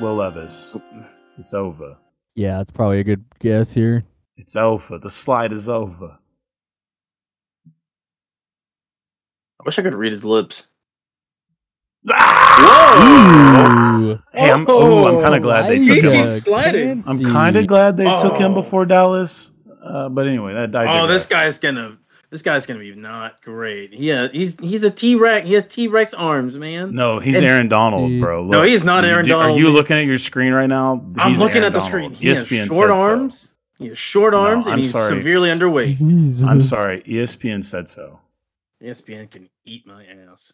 S5: Will Levis, it's over.
S6: Yeah, that's probably a good guess here.
S5: It's over. The slide is over.
S7: I wish I could read his lips.
S6: Ooh.
S5: Hey, I'm, ooh, I'm kind of glad they took him.
S7: sliding.
S5: I'm kind of glad they took him
S7: Oh.
S5: before Dallas. Uh, but anyway, that I
S7: Oh, this guy's gonna. This guy's gonna be not great. Yeah, he's he's a T Rex. He has T Rex arms, man.
S5: No, he's
S7: And-
S5: Aaron Donald,
S6: Dude.
S5: bro.
S7: No, he's not Aaron
S5: do- Are you looking at your screen right now?
S7: I'm looking
S5: Aaron
S7: at the
S5: Donald.
S7: screen. He has short
S5: said so.
S7: arms. He has short
S5: No,
S7: arms, and he's
S5: sorry.
S7: severely underweight.
S5: I'm sorry. ESPN said so.
S7: ESPN can eat my ass.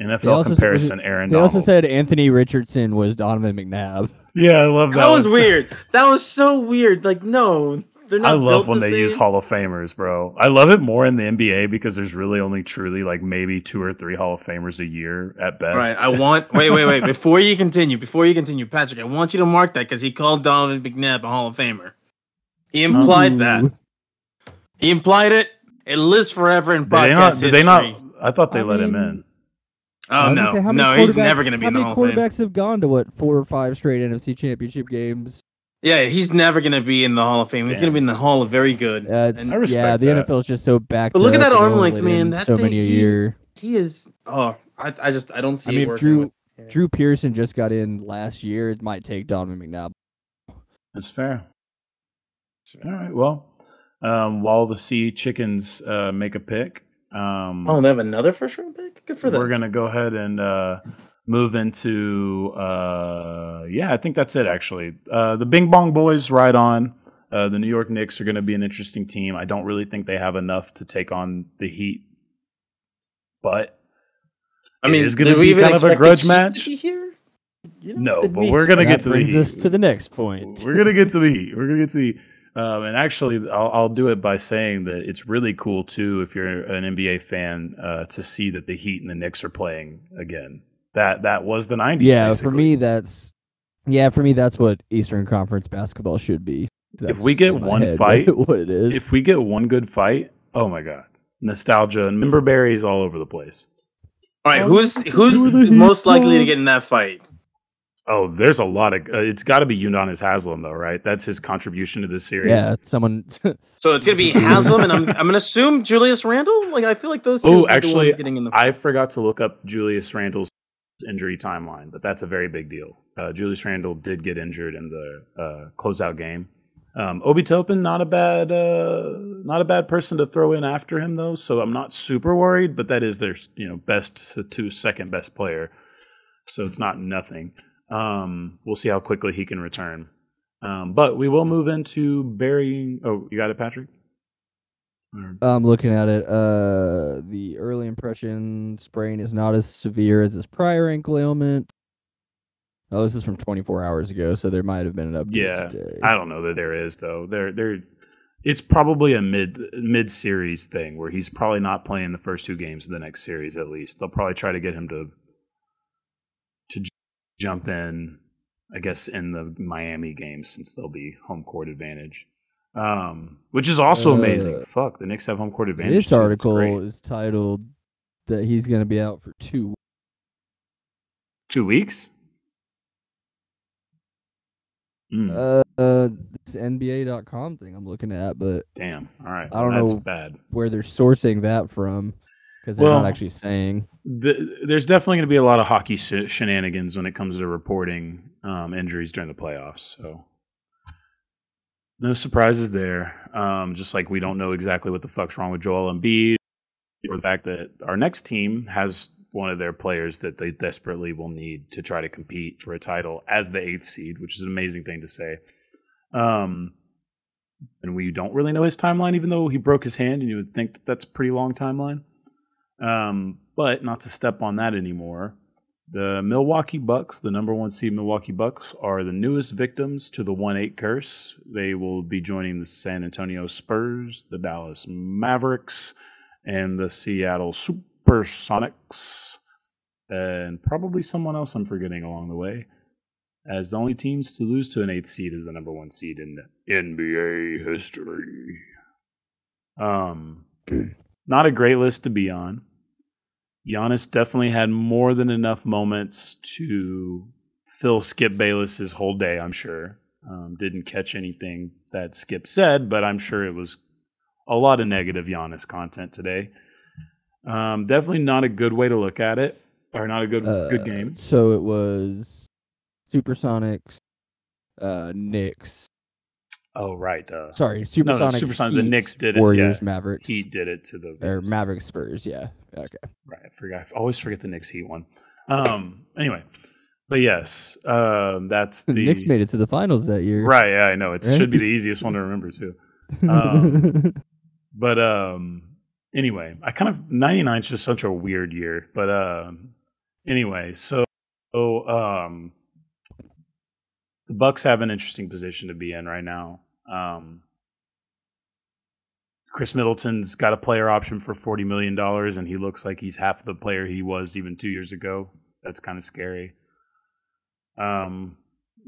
S5: NFL
S6: also-
S5: comparison, Aaron
S6: They
S5: Donald.
S6: also said Anthony Richardson was Donovan McNabb.
S5: yeah, I love that.
S7: That was
S5: one.
S7: weird. That was so weird. Like, no, they're not.
S5: I love
S7: built
S5: when
S7: the
S5: they use. Hall of Famers, bro. I love it more in the NBA because there's really only truly like maybe two or three Hall of Famers a year at best.
S7: Right. I want. Wait, wait, wait. Before you continue, before you continue, Patrick, I want you to mark that because he called Donovan McNabb a Hall of Famer. He implied that. He implied it. It lives forever in
S5: did they not?
S7: podcast
S5: Did they not? I thought they
S6: I
S5: let him in.
S6: I
S7: Oh no,
S6: say, how many
S7: no, he's
S6: quarterbacks-
S7: never going to be
S6: how
S7: in the
S6: many
S7: Hall of Fame.
S6: quarterbacks have gone to what four or five straight NFC Championship games?
S7: Yeah, he's never going to be in the Hall of Fame. He's going to be in the Hall of Very Good.
S6: Uh,
S7: And
S5: I respect
S6: yeah, the
S5: that.
S6: NFL is just so back.
S7: But look at that arm length,
S6: length,
S7: man. That
S6: so
S7: thing,
S6: many a
S7: he-
S6: year.
S7: he is. Oh, I, I just I don't see
S6: I mean, if
S7: working.
S6: Drew
S7: with-
S6: Drew Pearson just got in last year. It might take Donovan McNabb.
S5: That's fair. All right. Well, um, while the Sea Chickens uh, make a pick, um,
S7: Oh, they have another first round pick. Good for them.
S5: we're gonna go ahead and uh, move into. Uh, yeah, I think that's it. Actually, uh, the Bing Bong Boys ride on. Uh, the New York Knicks are going to be an interesting team. I don't really think they have enough to take on the Heat, but
S7: I mean,
S5: is gonna
S7: did we
S5: be kind of a grudge match.
S7: Here? You know,
S5: No, but
S7: we
S5: we're gonna get to the Heat.
S6: us to the next point.
S5: We're gonna get to the Heat. We're gonna get to the. Heat. Um, and actually, I'll, I'll do it by saying that it's really cool too if you're an NBA fan uh, to see that the Heat and the Knicks are playing again. That that was the '90s.
S6: yeah, for me, that's yeah, for me, that's what Eastern Conference basketball should be. That's
S5: we get one
S6: head
S5: fight,
S6: what it is.
S5: if we get one good fight, oh my god, nostalgia and member berries all over the place.
S7: All right, who's who's
S6: who the Heat
S7: most likely to get in that fight?
S5: Oh, there's a lot of. Uh, it's got to be Udonis Haslem though, right? That's his contribution to this series.
S6: yeah, someone.
S7: So it's gonna be Haslem, and I'm I'm gonna assume Julius Randle. Like I feel like those two.
S5: Oh,
S7: are the
S5: actually,
S7: ones getting in the.
S5: I forgot to look up Julius Randle's injury timeline, but that's a very big deal. Uh, Julius Randle did get injured in the uh, closeout game. Um, Obi Toppin, not a bad, uh, not a bad person to throw in after him though. So I'm not super worried, but that is their you know best to second best player, so it's not nothing. Um, we'll see how quickly he can return. Um, but we will move into burying. Oh, you got it, Patrick. Or-
S6: I'm looking at it. Uh, the early impression sprain is not as severe as his prior ankle ailment. Oh, this is from 24 hours ago, so there might have been an update
S5: Yeah,
S6: today.
S5: I don't know that there is though. There, there, it's probably a mid mid series thing where he's probably not playing the first two games of the next series. At least they'll probably try to get him to jump in. I guess in the Miami game since they'll be home court advantage, um, which is also amazing.
S6: Uh,
S5: Fuck, the Knicks have home court advantage.
S6: This. Article is titled that he's going to be out for two.
S5: two weeks. Mm,
S6: Uh, uh, this NBA.com thing I'm looking at, but
S5: damn. All right.
S6: I don't know.
S5: bad.
S6: where they're sourcing that from because they're
S5: Well,
S6: not actually saying.
S5: the, there's definitely going to be a lot of hockey sh- shenanigans when it comes to reporting um, injuries during the playoffs. So no surprises there. Um, just like we don't know exactly what the fuck's wrong with Joel Embiid, or the fact that our next team has one of their players that they desperately will need to try to compete for a title as the eighth seed, which is an amazing thing to say. Um, and we don't really know his timeline, even though he broke his hand, and you would think that that's a pretty long timeline. Um, but not to step on that anymore. The Milwaukee Bucks, the number one seed Milwaukee Bucks, are the newest victims to the 1 8 curse. They will be joining the San Antonio Spurs, the Dallas Mavericks, and the Seattle Supersonics, and probably someone else I'm forgetting along the way. As the only teams to lose to an eighth seed is the number one seed in NBA history. Um, not a great list to be on. Giannis definitely had more than enough moments to fill Skip Bayless's whole day. I'm sure. Um, didn't catch anything that Skip said, but I'm sure it was a lot of negative Giannis content today. Um, definitely not a good way to look at it, or not a good
S6: Uh,
S5: good game.
S6: So it was Supersonics, uh, Knicks.
S5: Oh right, uh,
S6: Sorry,
S5: no,
S6: Supersonics.
S5: no, Supersonics. The
S6: Heat,
S5: Knicks did it.
S6: Warriors,
S5: yeah,
S6: Mavericks.
S5: Heat did it to the
S6: or Mavericks Spurs. Yeah. Okay.
S5: Right, I forgot. I always forget the Knicks Heat one. Um, anyway, but yes, um, that's
S6: The
S5: the
S6: Knicks made it to the finals that year.
S5: Right, yeah, I know. It
S6: Right?
S5: should be the easiest one to remember too. Um, but um, anyway, I kind of 99 is just such a weird year. But um, anyway, so so, um, the Bucks have an interesting position to be in right now. Um, Khris Middleton's got a player option for forty million dollars, and he looks like he's half the player he was even two years ago. That's kind of scary. Um,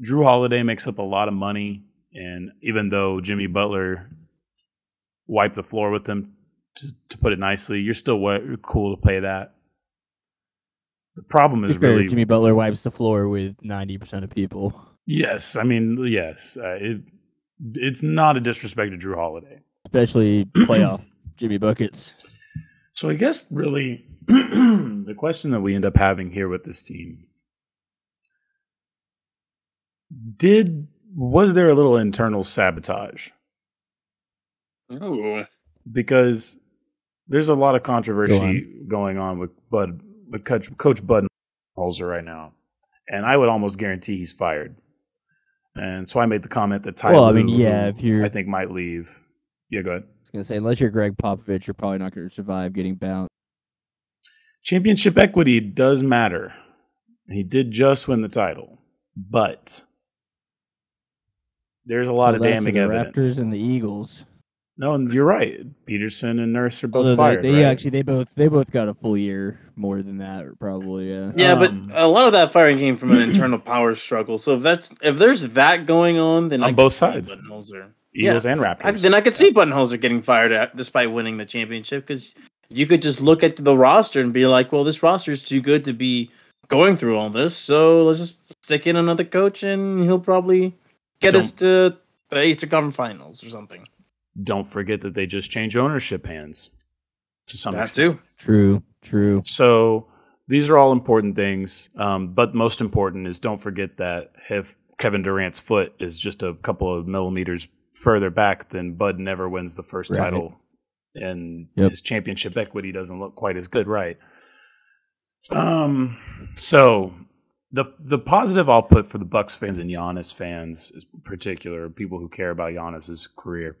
S5: Jrue Holiday makes up a lot of money, and even though Jimmy Butler wiped the floor with him, to, to put it nicely, you're still wa- cool to play that. The problem is really
S6: Jimmy Butler wipes the floor with ninety percent of people.
S5: Yes. I mean yes, uh, it, it's not a disrespect to Jrue Holiday.
S6: especially playoff Jimmy buckets.
S5: So I guess really the question that we end up having here with this team did was there a little internal sabotage?
S7: Ooh.
S5: Because there's a lot of controversy going on with Bud with Coach, Coach Budenholzer right now, and I would almost guarantee he's fired. And so I made the comment that Ty
S6: Well, I mean, yeah, if you're-
S5: I think might leave. Yeah, go ahead.
S6: I was gonna say, unless you're Gregg Popovich, you're probably not gonna survive getting bounced.
S5: Championship equity does matter. He did just win the title, but there's a lot
S6: Tell
S5: of damning
S6: the
S5: evidence.
S6: Raptors and the Eagles.
S5: No, you're right. Pederson and Nurse are both
S6: Although
S5: fired.
S6: they, they
S5: right?
S6: actually they both they both got a full year more than that, probably. Yeah.
S7: Yeah,
S5: Um,
S7: but a lot of that firing came from an internal power struggle. So if that's if there's that going on, then
S5: On
S7: I
S5: both sides.
S7: Budenholzer.
S5: Eagles
S7: yeah.
S5: and Raptors.
S7: I, then I could see Budenholzer getting fired at, despite winning the championship because you could just look at the roster and be like, well, this roster is too good to be going through all this. So let's just stick in another coach and he'll probably get us to the Eastern Conference Finals or something.
S5: Don't forget that they just change ownership hands to some
S7: That
S5: extent.
S7: too.
S6: True. True.
S5: So these are all important things. Um, but most important is don't forget that if Kevin Durant's foot is just a couple of millimeters further back, then Bud never wins the first
S6: Right.
S5: title, and
S6: Yep.
S5: his championship equity doesn't look quite as good, right? Um. So the the positive I'll put for the Bucks fans and Giannis fans, in particular, people who care about Giannis's career,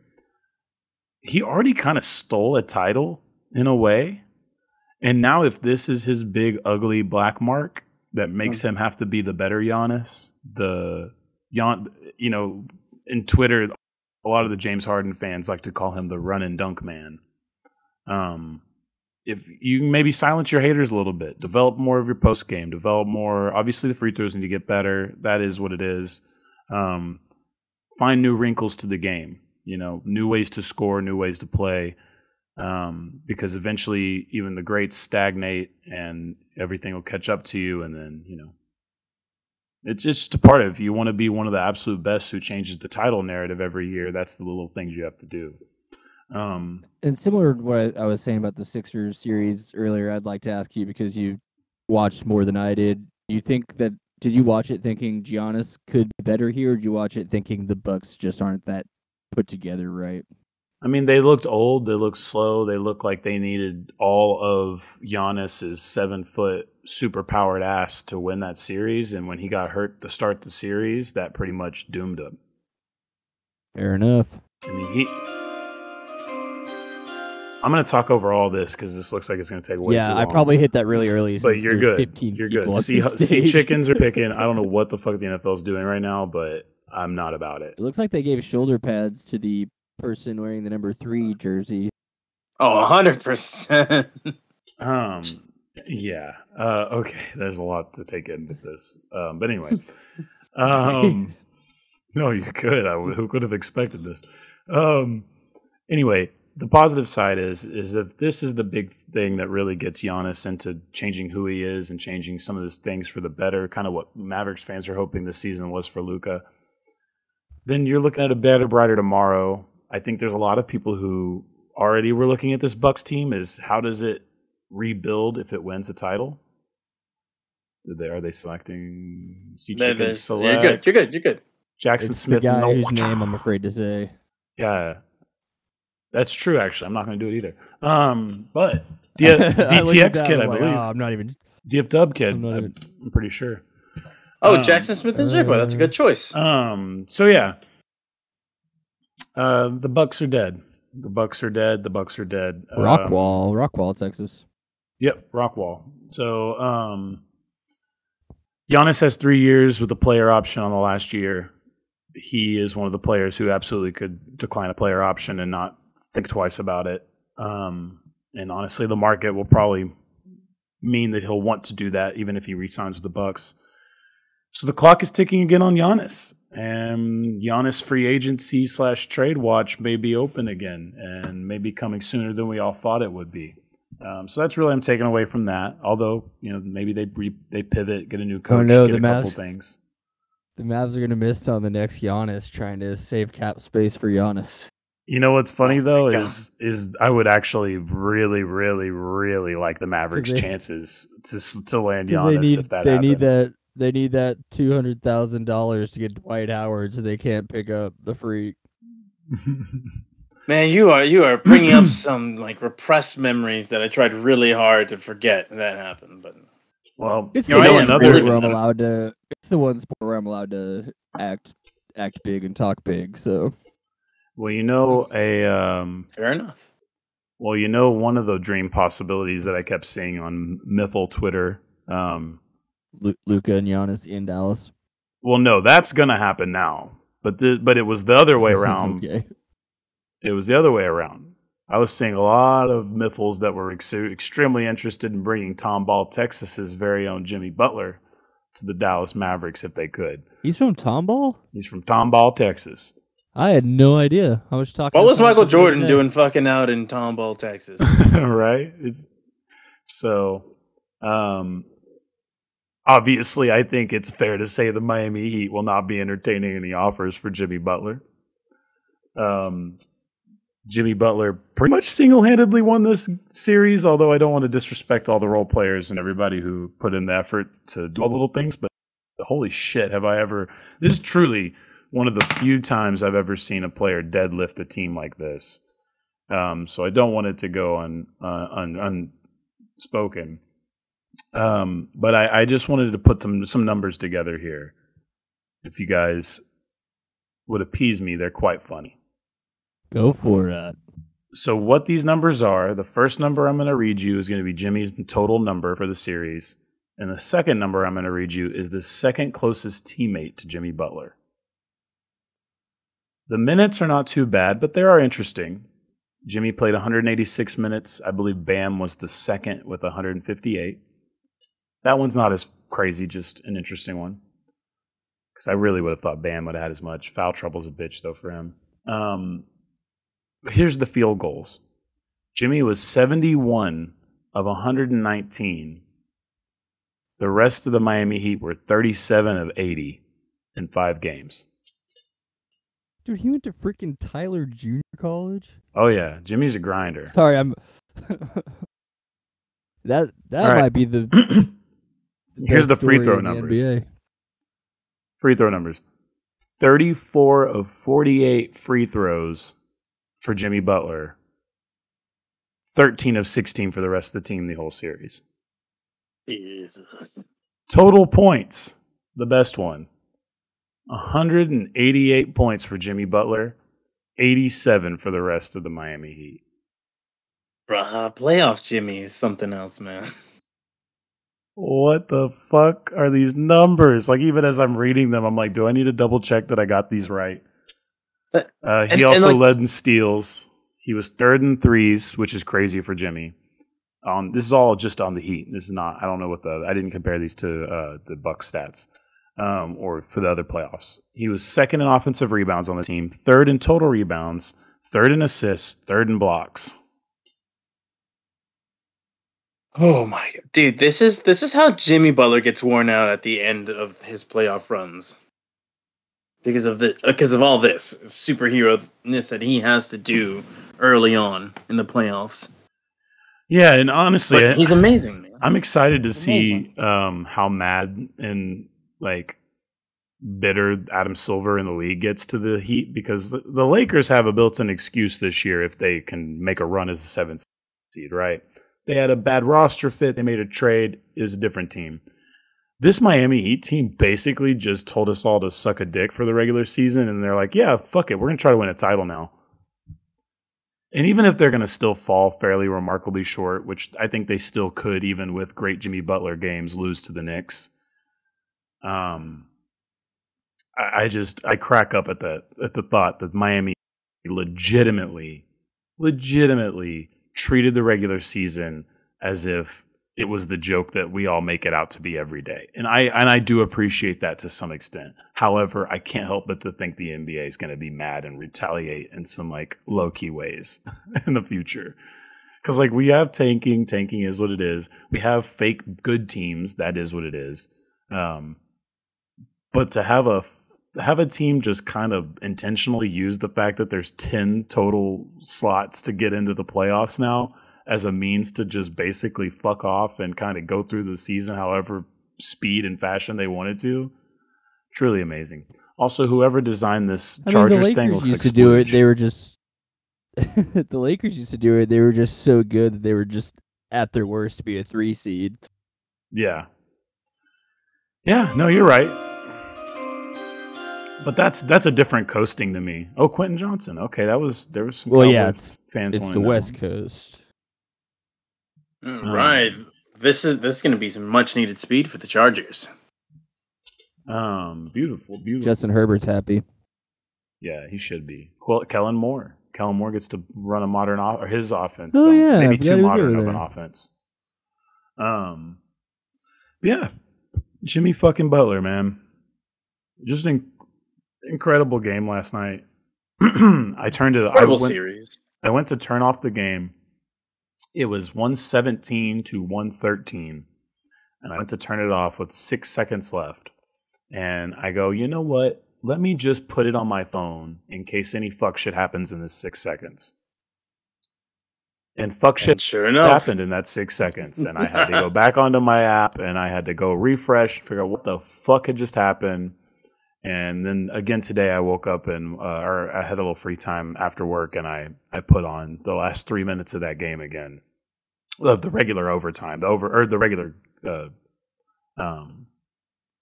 S5: he already kind of stole a title in a way. And now, if this is his big, ugly black mark that makes him have to be the better Giannis, the Gian, you know, in Twitter, a lot of the James Harden fans like to call him the run and dunk man. Um, if you maybe silence your haters a little bit, develop more of your post game, develop more. Obviously, the free throws need to get better. That is what it is. Um, find new wrinkles to the game. You know, new ways to score, new ways to play um, because eventually even the greats stagnate and everything will catch up to you and then you know it's just a part of you want to be one of the absolute best who changes the title narrative every year that's the little things you have to do um,
S6: And similar to what I, I was saying about the Sixers series earlier, I'd like to ask you because you watched more than I did. You think that did you watch it thinking Giannis could be better here, or did you watch it thinking the Bucks just aren't that put together right?
S5: I mean, they looked old. They looked slow. They looked like they needed all of Giannis's seven foot super powered ass to win that series. And when he got hurt to start the series, that pretty much doomed him.
S6: Fair enough.
S5: I mean, he. I'm going to talk over all this because this looks like it's going to take way too long. yeah.
S6: I probably hit that really early.
S5: But you're good.
S6: 15
S5: You're good. See, see, chickens are picking. I don't know what the fuck the NFL is doing right now, but I'm not about it.
S6: It looks like they gave shoulder pads to the person wearing the number three jersey.
S7: Oh, 100%.
S5: Um, yeah. Uh, okay. There's a lot to take into this. Um, but anyway, um, no, you could. I, who could have expected this? Um, anyway, the positive side is is if this is the big thing that really gets Giannis into changing who he is and changing some of his things for the better, kind of what Mavericks fans are hoping this season was for Luka. Then you're looking at a better, brighter tomorrow. I think there's a lot of people who already were looking at this Bucks team is how does it rebuild if it wins a title? Did they are they selecting? See
S7: There-
S5: Chicken
S7: there's-
S5: select.
S7: You're good. You're good. You're good.
S5: Jaxon
S6: It's the
S5: Smith.
S6: guy
S5: no-
S6: whose name I'm afraid to say.
S5: Yeah, that's true. Actually, I'm not going to do it either. Um, but D-
S6: I looked at
S5: DTX
S6: that,
S5: kid,
S6: was
S5: I
S6: like,
S5: believe.
S6: "Oh, I'm not even.
S5: DF Dub kid,
S6: I'm not
S5: I'm,
S6: even-
S5: I'm pretty sure.
S7: Oh,
S5: Um,
S7: Jaxon Smith-Njigba. That's a good choice.
S5: Um, so yeah, uh, the Bucks are dead. The Bucks are dead. The Bucks are dead. Um,
S6: Rockwall, Rockwall, Texas.
S5: Yep, Rockwall. So, um, Giannis has three years with a player option on the last year. He is one of the players who absolutely could decline a player option and not think twice about it. Um, and honestly, the market will probably mean that he'll want to do that, even if he resigns with the Bucks. So the clock is ticking again on Giannis, and Giannis free agency slash trade watch may be open again, and maybe coming sooner than we all thought it would be. Um, so that's really I'm taking away from that. Although you know maybe they re- they pivot, get a new coach, oh
S6: no,
S5: get
S6: the
S5: a couple
S6: Mavs-
S5: things.
S6: The Mavs are going to miss on the next Giannis, trying to save cap space for Giannis.
S5: You know what's funny
S7: Oh,
S5: though is is I would actually really really really like the Mavericks'
S6: they-
S5: chances to s- to land
S6: 'Cause
S5: Giannis
S6: they need
S5: if that
S6: they
S5: happened.
S6: need that they need that two hundred thousand dollars to get Dwight Howard, so they can't pick up the freak.
S7: Man, you are you are bringing up some like repressed memories that I tried really hard to forget that happened. But
S5: well,
S6: It's the
S7: know,
S5: know
S6: one
S7: another-
S6: sport
S5: another
S6: where I'm allowed to. It's the one sport where I'm allowed to act act big and talk big. So
S5: well you know a um,
S7: fair enough.
S5: Well, you know, one of the dream possibilities that I kept seeing on Mythal Twitter. Um,
S6: Lu- Luka and Giannis in Dallas.
S5: well, no, that's gonna happen now. But the but it was the other way around.
S6: okay.
S5: It was the other way around. I was seeing a lot of Mythals that were ex- extremely interested in bringing Tomball, Texas's very own Jimmy Butler, to the Dallas Mavericks if they could.
S6: He's from Tomball.
S5: He's from Tomball, Texas.
S6: I had no idea. I was talking.
S7: What was Michael Jordan doing fucking out in Tomball, Texas?
S5: right? It's so um obviously I think it's fair to say the Miami Heat will not be entertaining any offers for Jimmy Butler. Um Jimmy Butler pretty much single-handedly won this series, although I don't want to disrespect all the role players and everybody who put in the effort to do all the little things, but holy shit, have I ever this is truly one of the few times I've ever seen a player deadlift a team like this. Um, so I don't want it to go un, uh, un, unspoken. Um, but I, I just wanted to put some some numbers together here. If you guys would appease me, they're quite funny.
S6: Go for it.
S5: So what these numbers are, the first number I'm going to read you is going to be Jimmy's total number for the series, and the second number I'm going to read you is the second closest teammate to Jimmy Butler. The minutes are not too bad, but they are interesting. Jimmy played 186 minutes. I believe Bam was the second with 158. That one's not as crazy, just an interesting one. Because I really would have thought Bam would have had as much. Foul trouble's a bitch, though, for him. Um, here's the field goals Jimmy was 71 of 119. The rest of the Miami Heat were 37 of 80 in five games.
S6: Dude, he went to freaking Tyler Junior College.
S5: Oh, yeah. Jimmy's a grinder.
S6: Sorry, I'm. that that
S5: All right.
S6: might be the.
S5: Here's the free throw numbers.
S6: NBA.
S5: Free throw numbers 34 of 48 free throws for Jimmy Butler, 13 of 16 for the rest of the team the whole series.
S7: Jesus.
S5: Total points, the best one 188 points for Jimmy Butler, 87 for the rest of the Miami Heat.
S7: Bruh, playoff Jimmy is something else, man.
S5: What the fuck are these numbers? Like, even as I'm reading them, I'm like, do I need to double check that I got these right? Uh, he
S7: and- and,
S5: also
S7: like-
S5: led in steals. He was third in threes, which is crazy for Jimmy. Um, this is all just on the Heat. This is not. I don't know what the. I didn't compare these to uh, the Buck stats um, or for the other playoffs. He was second in offensive rebounds on the team, third in total rebounds, third in assists, third in blocks.
S7: Oh my god, dude! This is this is how Jimmy Butler gets worn out at the end of his playoff runs because of the because of all this superhero ness that he has to do early on in the playoffs.
S5: Yeah, and honestly,
S7: But he's amazing, man.
S5: I'm excited to see um, how mad and like bitter Adam Silver in the league gets to the Heat because the, the Lakers have a built-in excuse this year if they can make a run as a seventh seed, right? They had a bad roster fit. They made a trade. Is a different team. This Miami Heat team basically just told us all to suck a dick for the regular season, and they're like, "Yeah, fuck it, we're gonna try to win a title now." And even if they're going to still fall fairly remarkably short, which I think they still could, even with great Jimmy Butler games, lose to the Knicks. Um, I, I just I crack up at the at the thought that Miami legitimately, legitimately treated the regular season as if it was the joke that we all make it out to be every day. And I and I do appreciate that to some extent. However, I can't help but to think the NBA is going to be mad and retaliate in some like low-key ways in the future. Cuz like we have tanking, tanking is what it is. We have fake good teams, that is what it is. Um but to have a have a team just kind of intentionally use the fact that there's 10 total slots to get into the playoffs now as a means to just basically fuck off and kind of go through the season however speed and fashion they wanted to. Truly amazing. Also, whoever designed this
S6: I mean,
S5: Chargers
S6: the Lakers
S5: thing looks
S6: used
S5: like
S6: to do it. They were just the Lakers used to do it. They were just so good that they were just at their worst to be a three seed.
S5: Yeah. Yeah, no, you're right. But that's that's a different coasting to me. Oh, Quentin Johnston. Okay, that was there was some
S6: Well, yeah, it's
S5: fans
S6: it's the West
S5: one.
S6: Coast.
S7: All right, this is this is going to be some much needed speed for the Chargers.
S5: Um, beautiful, beautiful.
S6: Justin Herbert's happy.
S5: Yeah, he should be. Quell- Kellen Moore. Kellen Moore gets to run a modern off or his offense.
S6: Oh,
S5: so
S6: yeah,
S5: maybe
S6: forgot
S5: too
S6: he
S5: modern
S6: over
S5: of an offense. Um, yeah, Jimmy fucking Butler, man, just an incredible game last night. I turned it. I went,
S7: series.
S5: I went to turn off the game. It was 117 to 113. And I went to turn it off with six seconds left. And I go, you know what? Let me just put it on my phone in case any fuck shit happens in this six seconds. And fuck shit
S7: And sure enough,
S5: happened in that six seconds. And I had to go back onto my app and I had to go refresh, figure out what the fuck had just happened. And then again today, I woke up and uh, or I had a little free time after work, and I I put on the last three minutes of that game again, of the regular overtime, the over or the regular uh, um,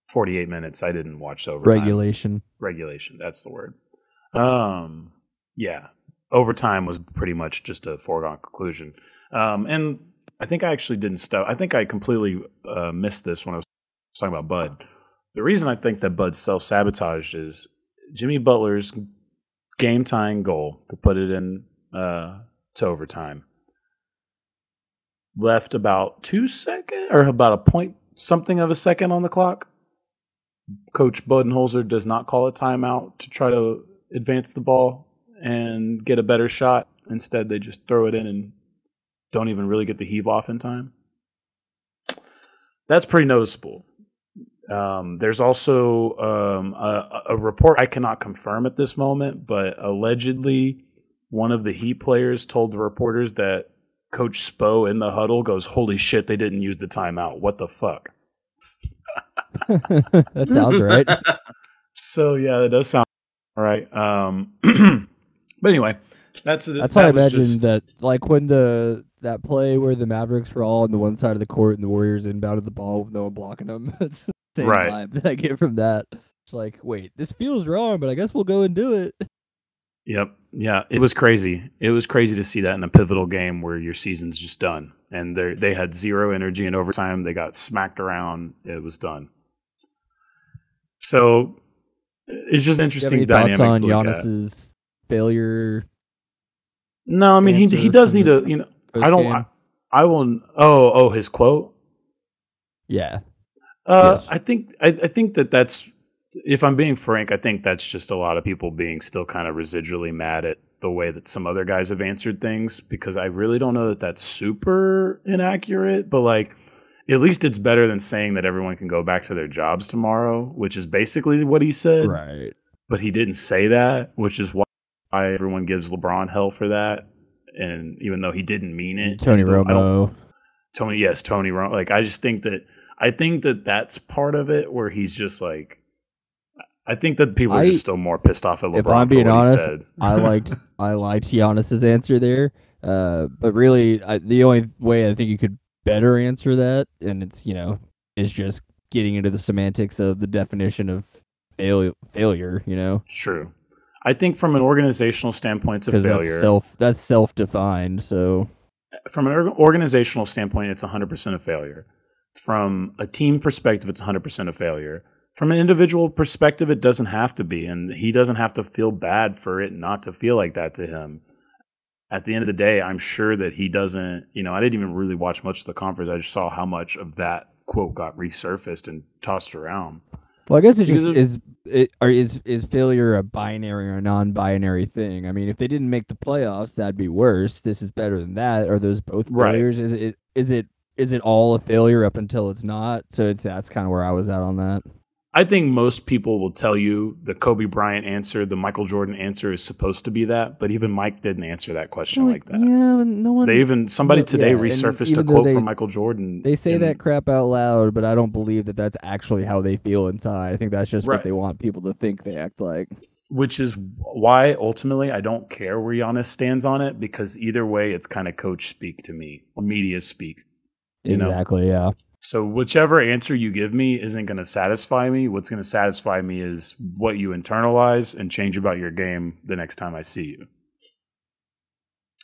S5: forty eight minutes. I didn't watch the overtime
S6: Regulation.
S5: regulation. That's the word. Um, yeah, overtime was pretty much just a foregone conclusion. Um, and I think I actually didn't stop. I think I completely uh, missed this when I was talking about Bud. The reason I think that Bud self sabotaged is Jimmy Butler's game tying goal to put it in uh, to overtime left about two second or about a point something of a second on the clock. Coach Budenholzer does not call a timeout to try to advance the ball and get a better shot. Instead, they just throw it in and don't even really get the heave off in time. That's pretty noticeable. Um, there's also um, a, a report I cannot confirm at this moment, but allegedly one of the Heat players told the reporters that Coach Spo in the huddle goes, "Holy shit, they didn't use the timeout. What the fuck?"
S6: that sounds right.
S5: So yeah, that does sound all right. Um, but anyway, that's
S6: That's
S5: that
S6: how I imagine
S5: just-
S6: that. Like when the that play where the Mavericks were all on the one side of the court and the Warriors inbounded the ball with no one blocking them. It's the same
S5: Right.
S6: vibe that I get from that. It's like, wait, this feels wrong, but I guess we'll go and do it.
S5: Yep. Yeah, it was crazy. It was crazy to see that in a pivotal game where your season's just done, and they they had zero energy in overtime. They got smacked around. It was done. So it's just interesting
S6: you have any
S5: dynamics.
S6: thoughts on. Giannis's failure?
S5: No, I mean he he does need to. You know, I don't. I? I will. Oh, oh, his quote.
S6: Yeah.
S5: Uh,
S6: Yes.
S5: I think I, I think that that's if I'm being frank, I think that's just a lot of people being still kind of residually mad at the way that some other guys have answered things because I really don't know that that's super inaccurate, but like at least it's better than saying that everyone can go back to their jobs tomorrow, which is basically what he said.
S6: Right.
S5: But he didn't say that, which is why everyone gives LeBron hell for that. And even though he didn't mean it,
S6: Tony Romo.
S5: Tony, yes, Tony Romo. Like, I just think that I think that that's part of it where he's just like, I think that people are
S6: I-
S5: just still more pissed off at LeBron
S6: if I'm being
S5: what
S6: honest,
S5: he said.
S6: I liked I liked Giannis's answer there. Uh, but really, I, the only way I think you could better answer that, and it's you know, is just getting into the semantics of the definition of failure. Failure, you know,
S5: It's true. I think from an organizational standpoint, it's a
S6: because that's
S5: failure.
S6: self that's self defined. So
S5: from an organizational standpoint, it's 100% a failure. From a team perspective, it's 100% a failure. From an individual perspective, it doesn't have to be. And he doesn't have to feel bad for it not to feel like that to him. At the end of the day, I'm sure that he doesn't, you know, I didn't even really watch much of the conference. I just saw how much of that quote got resurfaced and tossed around.
S6: Well, I guess it
S5: Because
S6: just is. It, or is is failure a binary or a non-binary thing? I mean, if they didn't make the playoffs, that'd be worse. This is better than that. Are those both
S5: Right.
S6: failures? Is it is it is it all a failure up until it's not? So it's that's kind of where I was at on that.
S5: I think most people will tell you the Kobe Bryant answer, the Michael Jordan answer is supposed to be that, but even Mike didn't answer that question like that.
S6: Yeah, no one.
S5: They even somebody
S6: No,
S5: today
S6: yeah,
S5: resurfaced a quote
S6: they-
S5: from Michael Jordan.
S6: they say
S5: in-
S6: that crap out loud, but I don't believe that that's actually how they feel inside. I think that's just
S5: Right.
S6: what they want people to think they act like.
S5: which is why ultimately I don't care where Giannis stands on it because either way it's kind of coach speak to me media speak. You know.
S6: exactly. Yeah.
S5: So whichever answer you give me isn't going to satisfy me. What's going to satisfy me is what you internalize and change about your game the next time I see you.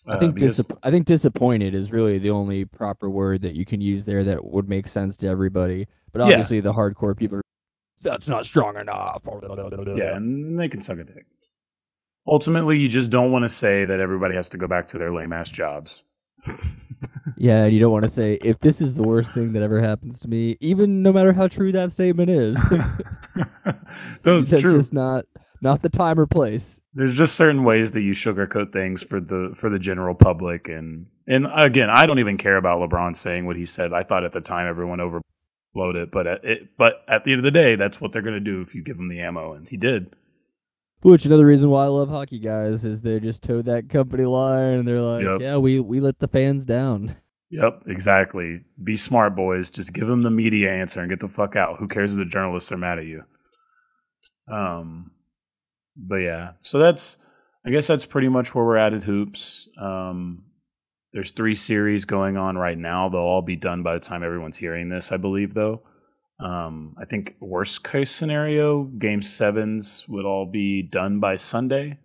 S6: I
S5: Uh,
S6: think
S5: because-
S6: I think disappointed is really the only proper word that you can use there that would make sense to everybody. But
S5: Yeah.
S6: obviously, the hardcore people are. That's not strong enough.
S5: Yeah, and they can suck a dick. Ultimately, you just don't want to say that everybody has to go back to their lame ass jobs.
S6: Yeah, and you don't want to say if this is the worst thing that ever happens to me, even no matter how true that statement is. That's
S5: true.
S6: just not not the time or place.
S5: There's just certain ways that you sugarcoat things for the for the general public, and and again, I don't even care about LeBron saying what he said. I thought at the time everyone overblowed it, but at, it, but at the end of the day, that's what they're going to do if you give them the ammo, and he did.
S6: Which another reason why I love hockey guys is they just towed that company line and they're like,
S5: Yep.
S6: yeah, we we let the fans down.
S5: Yep, exactly. Be smart, boys. Just give them the media answer and get the fuck out. Who cares if the journalists are mad at you? Um, but yeah, so that's I guess that's pretty much where we're at at hoops. Um, there's three series going on right now. They'll all be done by the time everyone's hearing this, I believe. Though, um, I think worst case scenario, game sevens would all be done by Sunday.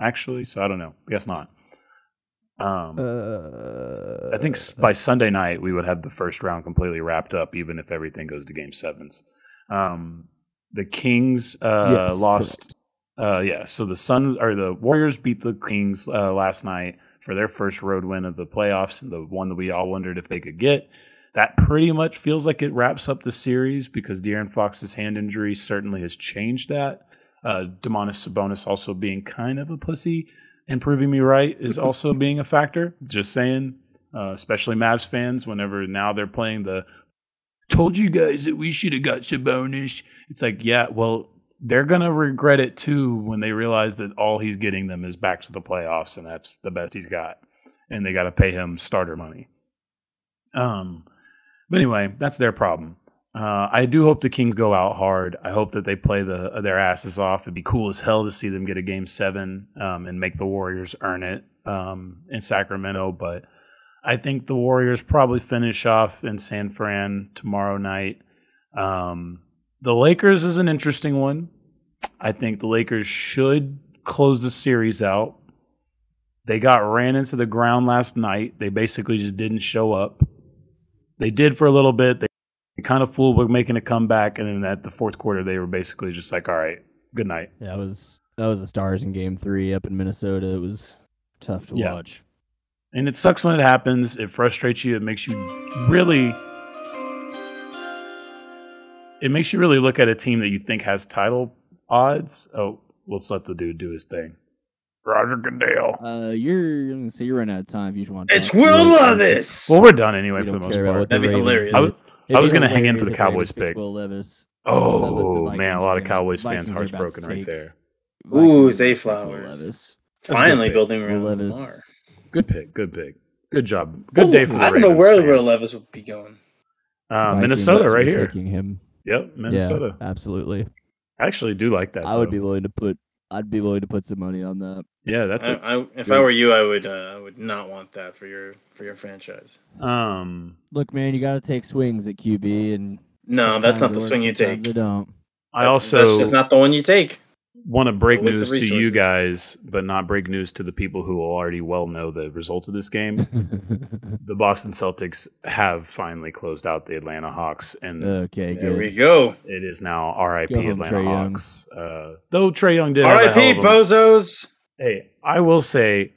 S5: Actually, so I don't know. I guess not. Um,
S6: Uh,
S5: I think by Sunday night we would have the first round completely wrapped up, even if everything goes to game sevens. Um, the Kings uh,
S6: Yes,
S5: lost. Uh, yeah, so the Suns or the Warriors beat the Kings uh, last night for their first road win of the playoffs, the one that we all wondered if they could get. That pretty much feels like it wraps up the series because De'Aaron Fox's hand injury certainly has changed that. Uh, Domantas Sabonis also being kind of a pussy and proving me right is also being a factor. Just saying, uh, especially Mavs fans, whenever now they're playing the told you guys that we should have got Sabonis. It's like, yeah, well, they're gonna regret it too when they realize that all he's getting them is back to the playoffs, and that's the best he's got, and they got to pay him starter money. Um, but anyway, that's their problem. Uh, I do hope the Kings go out hard. I hope that they play the their asses off. It'd be cool as hell to see them get a game seven um, and make the Warriors earn it um, in Sacramento. But I think the Warriors probably finish off in San Fran tomorrow night. Um, the Lakers is an interesting one. I think the Lakers should close the series out. They got ran into the ground last night. They basically just didn't show up. They did for a little bit. They kind of fooled with making a comeback, and then at the fourth quarter, they were basically just like, "All right, good night."
S6: That was that was the Stars in Game Three up in Minnesota. It was tough to
S5: Yeah.
S6: watch.
S5: And it sucks when it happens. It frustrates you. It makes you really. It makes you really look at a team that you think has title odds. Oh, let's let the dude do his thing. Roger Goodell.
S6: Uh, you're gonna say you're running out of time. If you just want. to
S7: It's Will Levis.
S5: Well, we're done anyway for the most part.
S7: That'd be
S6: Ravens
S7: hilarious.
S5: I was- I was gonna hang in for the Cowboys pick.
S6: Will Levis.
S5: Oh
S6: Vikings
S5: man, a lot of Cowboys fans
S6: are
S5: hearts
S6: about
S5: broken right there.
S7: Ooh,
S6: Vikings
S7: Zay
S6: picked Will
S7: Flowers.
S6: Levis.
S7: Finally building around
S6: Will Levis.
S7: Lamar.
S5: Good pick. Good pick. Good job. Good day for the
S7: I don't know where
S5: fans.
S7: Will Levis would be going.
S5: Uh, Minnesota, right here.
S6: Taking him.
S5: Yep, Minnesota.
S6: Absolutely.
S5: I actually do like that.
S6: I would be willing to put. I'd be willing to put some money on that.
S5: Yeah, that's
S7: I, if
S5: good-
S7: I were you, I would. Uh, I would not want that for your for your franchise.
S5: Um,
S6: Look, man, you got to take swings at QB, and
S7: No, that's not the swing you take.
S6: They don't.
S5: I
S7: That's-
S5: also
S7: that's just not the one you take.
S5: Want to break
S7: a waste of
S5: news to you guys, but not break news to the people who already well know the results of this game. the Boston Celtics have finally closed out the Atlanta Hawks, and
S6: okay,
S7: There
S6: good.
S7: we go.
S5: it is now R.I.P. Atlanta
S6: Trae
S5: Hawks. Uh, though Trae Young did
S7: R.I.P.
S5: hell of a-
S7: Bozos.
S5: Hey, I will say,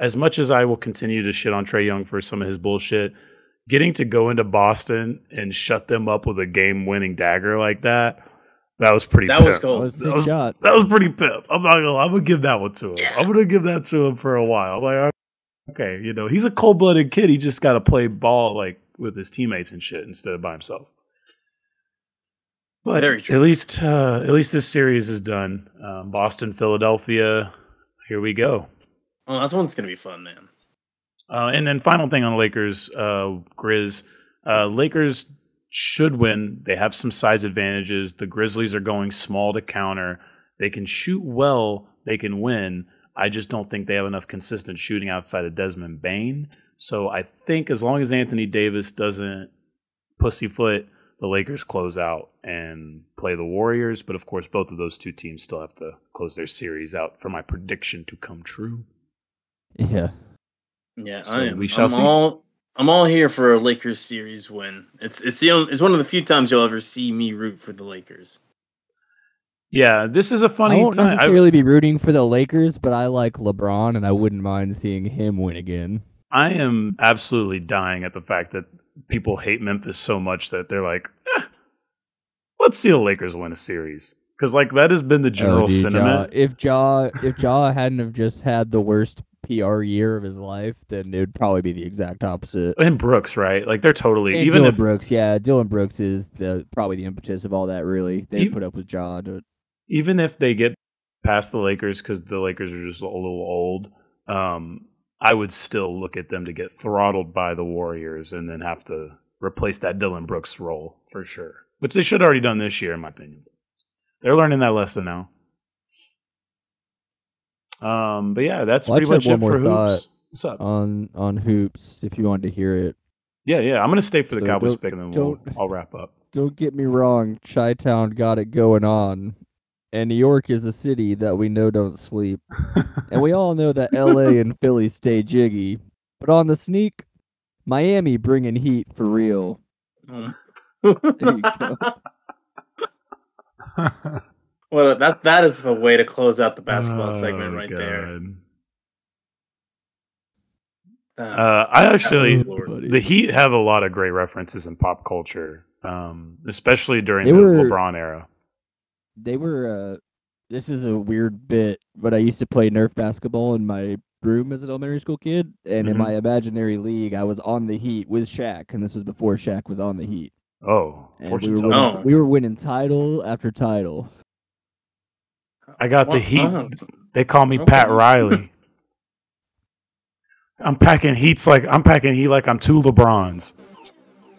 S5: as much as I will continue to shit on Trae Young for some of his bullshit, getting to go into Boston and shut them up with a game-winning dagger like that, that was pretty.
S7: That was
S5: pimp.
S6: That
S7: cool.
S6: was
S5: That was-
S6: shot.
S5: That was pretty pimp. I'm not gonna. I'm gonna give that one to him. I'm gonna give that to him for a while. I'm like, okay, you know, he's a cold-blooded kid. He just got to play ball like with his teammates and shit instead of by himself. But
S7: Very true.
S5: at least, uh, at least this series is done. Um, Boston, Philadelphia. Here we go.
S7: Oh, that's one's gonna be fun, man.
S5: Uh, and then final thing on the Lakers, uh, Grizz. Uh, Lakers should win. They have some size advantages. The Grizzlies are going small to counter. They can shoot well. They can win. I just don't think they have enough consistent shooting outside of Desmond Bane. So I think as long as Anthony Davis doesn't pussyfoot, the Lakers close out and play the Warriors. But of course, both of those two teams still have to close their series out for my prediction to come true.
S6: Yeah.
S7: Yeah,
S5: So
S7: I am.
S5: we shall
S7: I'm
S5: see.
S7: all. I'm all here for a Lakers series win. It's it's the only, it's one of the few times you'll ever see me root for the Lakers.
S5: Yeah, this is a funny I
S6: won't
S5: time. I-
S6: necessarily be rooting for the Lakers, but I like LeBron, and I wouldn't mind seeing him win again.
S5: I am absolutely dying at the fact that people hate Memphis so much that they're like, eh, let's see the Lakers win a series. Because like that has been the general
S6: Oh, dude,
S5: sentiment.
S6: Ja, if Jaw if Ja hadn't have just had the worst PR year of his life, then it would probably be the exact opposite.
S5: and Brooks, right? Like they're totally
S6: And
S5: even
S6: Dillon
S5: if
S6: Brooks, yeah, Dillon Brooks is the probably the impetus of all that. Really, they
S5: You-
S6: put up with Ja. To,
S5: even if they get past the Lakers because the Lakers are just a little old, um, I would still look at them to get throttled by the Warriors and then have to replace that Dillon Brooks role for sure, which they should have already done this year, in my opinion. They're learning that lesson now. Um, but yeah, that's
S6: Well,
S5: pretty much it for hoops. What's up?
S6: on on hoops, if you wanted to hear it.
S5: yeah, yeah, I'm gonna stay for the
S6: So
S5: Cowboys pick and then we'll, I'll wrap up.
S6: Don't get me wrong, Chi Town got it going on, and New York is a city that we know don't sleep, and we all know that L.A. and Philly stay jiggy, but on the sneak, Miami bringing heat for real.
S7: Um,
S6: There you go.
S7: well, that that is a way to close out the basketball
S5: Oh,
S7: segment right there.
S5: God.
S7: Damn.
S5: Uh, I actually, the Heat have a lot of great references in pop culture, um, especially during
S6: They
S5: the
S6: were-
S5: LeBron era.
S6: They were. Uh, this is a weird bit, but I used to play Nerf basketball in my room as an elementary school kid, and in
S5: Mhm.
S6: my imaginary league, I was on the Heat with Shaq, and this was before Shaq was on the Heat.
S5: Oh,
S6: And we were, winning,
S7: Oh.
S6: we were winning title after title.
S5: I got the Heat. They call me
S7: Okay.
S5: Pat Riley. I'm packing heats like I'm packing heat like I'm two LeBrons.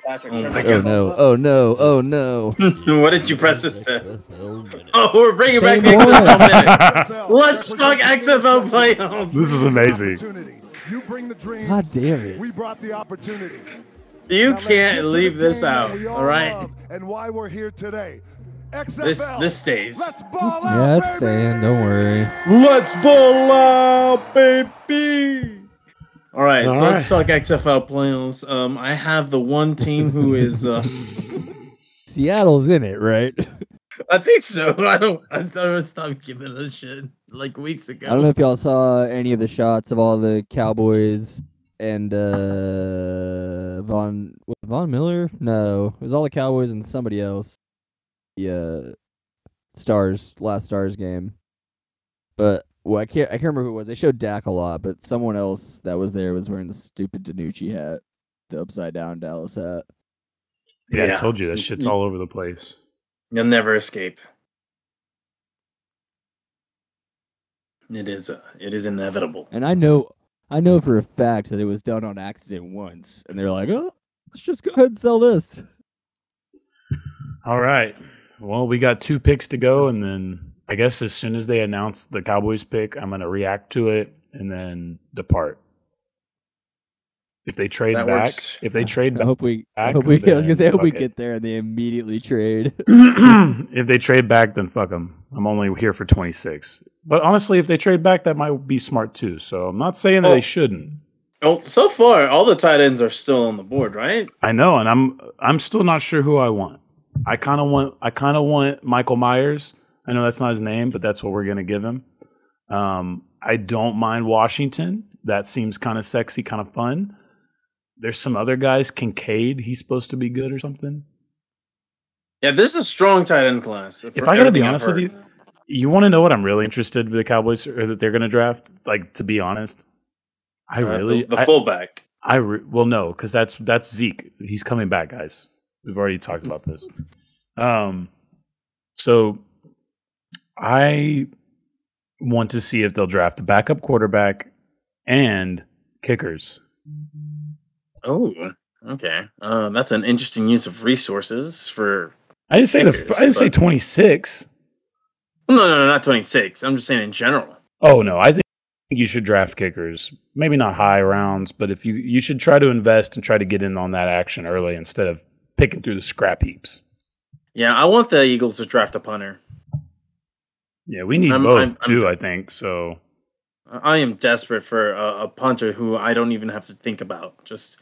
S7: oh
S6: Oh no! Oh no! Oh no!
S7: what did you press this to?
S6: to?
S7: Oh, we're bringing back
S6: Same
S7: XFL minute. Let's talk XFL playoffs.
S5: this is amazing.
S8: You bring the dreams.
S6: God damn it!
S8: We brought the opportunity.
S7: You
S8: Now
S7: can't leave this out.
S8: we
S7: All right.
S8: love And why we're here today. XFL.
S7: This this stays.
S8: Let's ball
S6: Yeah,
S8: out,
S6: it's staying. Don't worry.
S7: Let's ball out, baby. All right,
S5: All
S7: so let's talk XFL playoffs. Um, I have the one team who is. Uh,
S6: Seattle's in it, right?
S7: I think so. I don't. I thought I would stop giving a shit like weeks ago.
S6: I don't know if y'all saw any of the shots of all the Cowboys and uh Von was it Von Miller. No, it was all the Cowboys and somebody else. The uh, Stars last Stars game, but well, I can't I can't remember who it was. They showed Dak a lot, but someone else that was there was wearing the stupid Danucci hat, the upside down Dallas hat.
S5: Yeah, I told you that shit's all over the place.
S7: You'll never escape. It is. Uh, it is inevitable.
S6: And I know I know for a fact that it was done on accident once, and they're like, oh, let's just go ahead and sell this.
S5: All right. Well, we got two picks to go, and then I guess as soon as they announce the Cowboys pick, I'm going to react to it and then depart. If they trade
S7: That
S5: back,
S7: works.
S5: if they trade
S6: I
S5: back,
S6: hope we. I hope we. I was gonna say, I hope we
S5: it.
S6: get there and they immediately trade.
S5: if they trade back, then fuck them. I'm only here for 26. But honestly, if they trade back, that might be smart too. So I'm not saying that
S7: Oh.
S5: they shouldn't.
S7: Oh, so far all the tight ends are still on the board, right?
S5: I know, and I'm I'm still not sure who I want. I kind of want I kind of want Michael Myers. I know that's not his name, but that's what we're gonna give him. Um, I don't mind Washington. That seems kind of sexy, kind of fun. There's some other guys. Kincaid, he's supposed to be good or something.
S7: Yeah, this is a strong tight end class.
S5: If I gotta be honest with you, you want to know what I'm really interested with the Cowboys or that they're gonna draft? Like to be honest, I really
S7: Uh, the, the
S5: I-
S7: fullback.
S5: I re- well no, because that's that's Zeke. He's coming back, guys. We've already talked about this. Um, so I want to see if they'll draft a backup quarterback and kickers.
S7: Oh, okay. Uh, that's an interesting use of resources for.
S5: I didn't say the I didn't say 26.
S7: No, no, no, not twenty six. I'm just saying in general.
S5: Oh no, I think you should draft kickers. Maybe not high rounds, but if you you should try to invest and try to get in on that action early instead of picking through the scrap heaps.
S7: Yeah, I want the Eagles to draft a punter.
S5: Yeah, we need
S7: I'm-
S5: both
S7: I'm- I'm-
S5: too. I think so.
S7: I am desperate for a, a punter who I don't even have to think about. Just,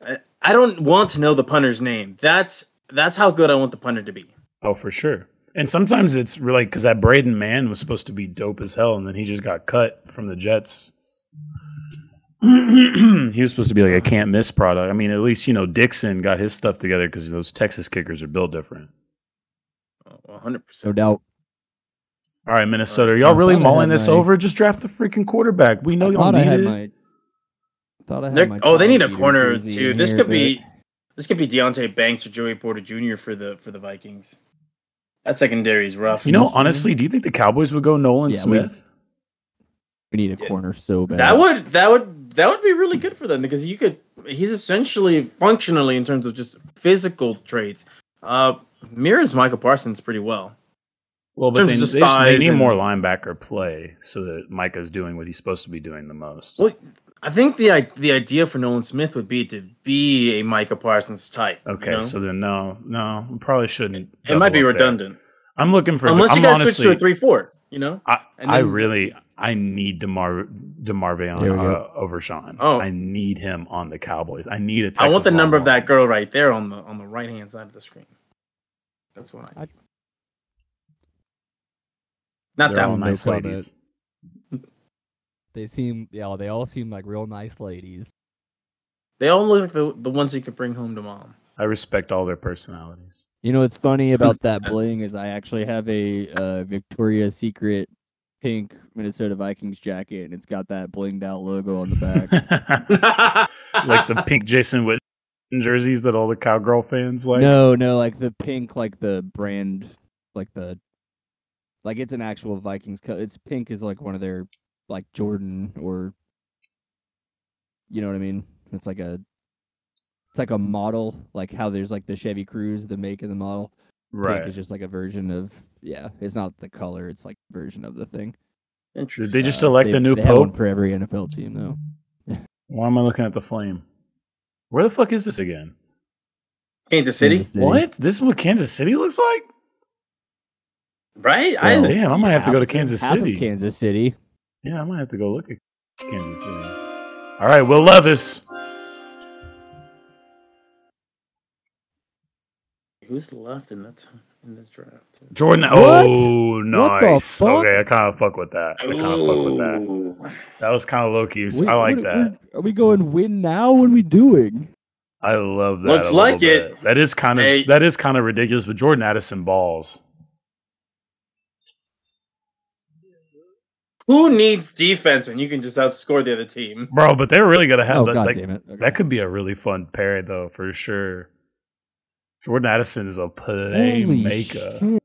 S7: I, I don't want to know the punter's name. That's that's how good I want the punter to be.
S5: Oh, for sure. And sometimes it's really because that Braden Mann was supposed to be dope as hell, and then he just got cut from the Jets. he was supposed to be like a can't miss product. I mean, at least you know Dixon got his stuff together because those Texas kickers are built different.
S7: Oh, One hundred percent,
S6: no
S7: percent.
S6: doubt.
S5: All right, Minnesota, are y'all really
S6: I
S5: mulling
S6: had
S5: this
S6: my-
S5: over? Just draft the freaking quarterback. We know
S6: I
S5: y'all
S6: thought I
S5: need
S6: had
S5: it.
S6: my. Thought I had
S7: They're-
S6: my
S7: oh, they need a corner too.
S6: in
S7: This could
S6: but-
S7: be this could be Deonte Banks or Joey Porter Jr. for the for the Vikings. That secondary is rough.
S5: You know, honestly, do you think the Cowboys would go Nolan
S6: Yeah, we-
S5: Smith?
S6: We need a
S7: Yeah.
S6: corner so bad.
S7: that would that would that would be really good for them because you could. He's essentially functionally in terms of just physical traits. Uh, mirrors Micah Parsons pretty well.
S5: Well, but they, they, they need
S7: and-
S5: more linebacker play so that Micah's doing what he's supposed to be doing the most.
S7: Well, I think the the idea for Nolan Smith would be to be a Micah Parsons type. you
S5: Okay,
S7: know?
S5: so then no, no, we probably shouldn't.
S7: it might be
S5: double up there.
S7: redundant
S5: I'm looking for
S7: unless
S5: I'm
S7: you guys
S5: honestly,
S7: switch to a three four. You know,
S5: I,
S7: and
S5: I really I need Demar Demarvion
S6: There
S5: uh, Overshown.
S7: Oh.
S5: I need him on the Cowboys. I need a.
S7: I
S5: Texas
S7: want the number of that girl right there on the on the right hand side of the screen. That's what I.
S6: I-
S7: Not
S5: They're
S7: that one.
S6: no
S5: nice
S6: comment.
S5: ladies.
S6: They seem, yeah, they all seem like real nice ladies.
S7: They all look like the the ones you could bring home to mom.
S5: I respect all their personalities.
S6: You know what's funny about that
S7: 100%.
S6: bling is I actually have a uh, Victoria's Secret pink Minnesota Vikings jacket, and it's got that blinged out logo on the back.
S5: like the pink Jason Witten jerseys that all the cowgirl fans like.
S6: no, no, like the pink, like the brand, like the, like it's an actual Vikings. Co- it's pink is like one of their, like Jordan or, you know what I mean? It's like a, it's like a model, like how there's like the Chevy Cruze, the make and the model.
S5: right.
S6: Pink is just like a version of, yeah, it's not the color, it's like a version of the thing.
S5: Did
S7: Interesting.
S5: they just
S6: Uh, they-
S5: a new
S6: they have one
S5: pope?
S6: for every NFL team, though.
S5: Why am I looking at the flame? Where the fuck is this again?
S7: Kansas City.
S6: Kansas City.
S5: What? This is what Kansas City looks like?
S7: Right? I
S5: Damn, I might have to go to Kansas
S6: half
S5: City.
S6: Of Kansas City.
S5: Yeah, I might have to go look at Kansas City. All right, Will Levis.
S7: who's left in that in this draft?
S5: Jordan.
S6: What?
S5: Oh,
S6: What the
S5: nice.
S6: fuck?
S5: Okay, I kind of fuck with that. I kind of fuck with that. That was kind of low key.
S6: Wait,
S5: I like
S6: what-
S5: that.
S6: what- Are we going win now? What are we doing?
S5: I love that.
S7: Looks
S5: a little
S7: like it.
S5: That is kind of
S7: Hey.
S5: that is kind of ridiculous. But Jordan Addison balls.
S7: Who needs defense when you can just outscore the other team?
S5: Bro, but they're really gonna have
S6: oh
S5: that.
S6: god
S5: like,
S6: damn it! Okay.
S5: That could be a really fun pair, though, for sure. Jordan Addison is a playmaker.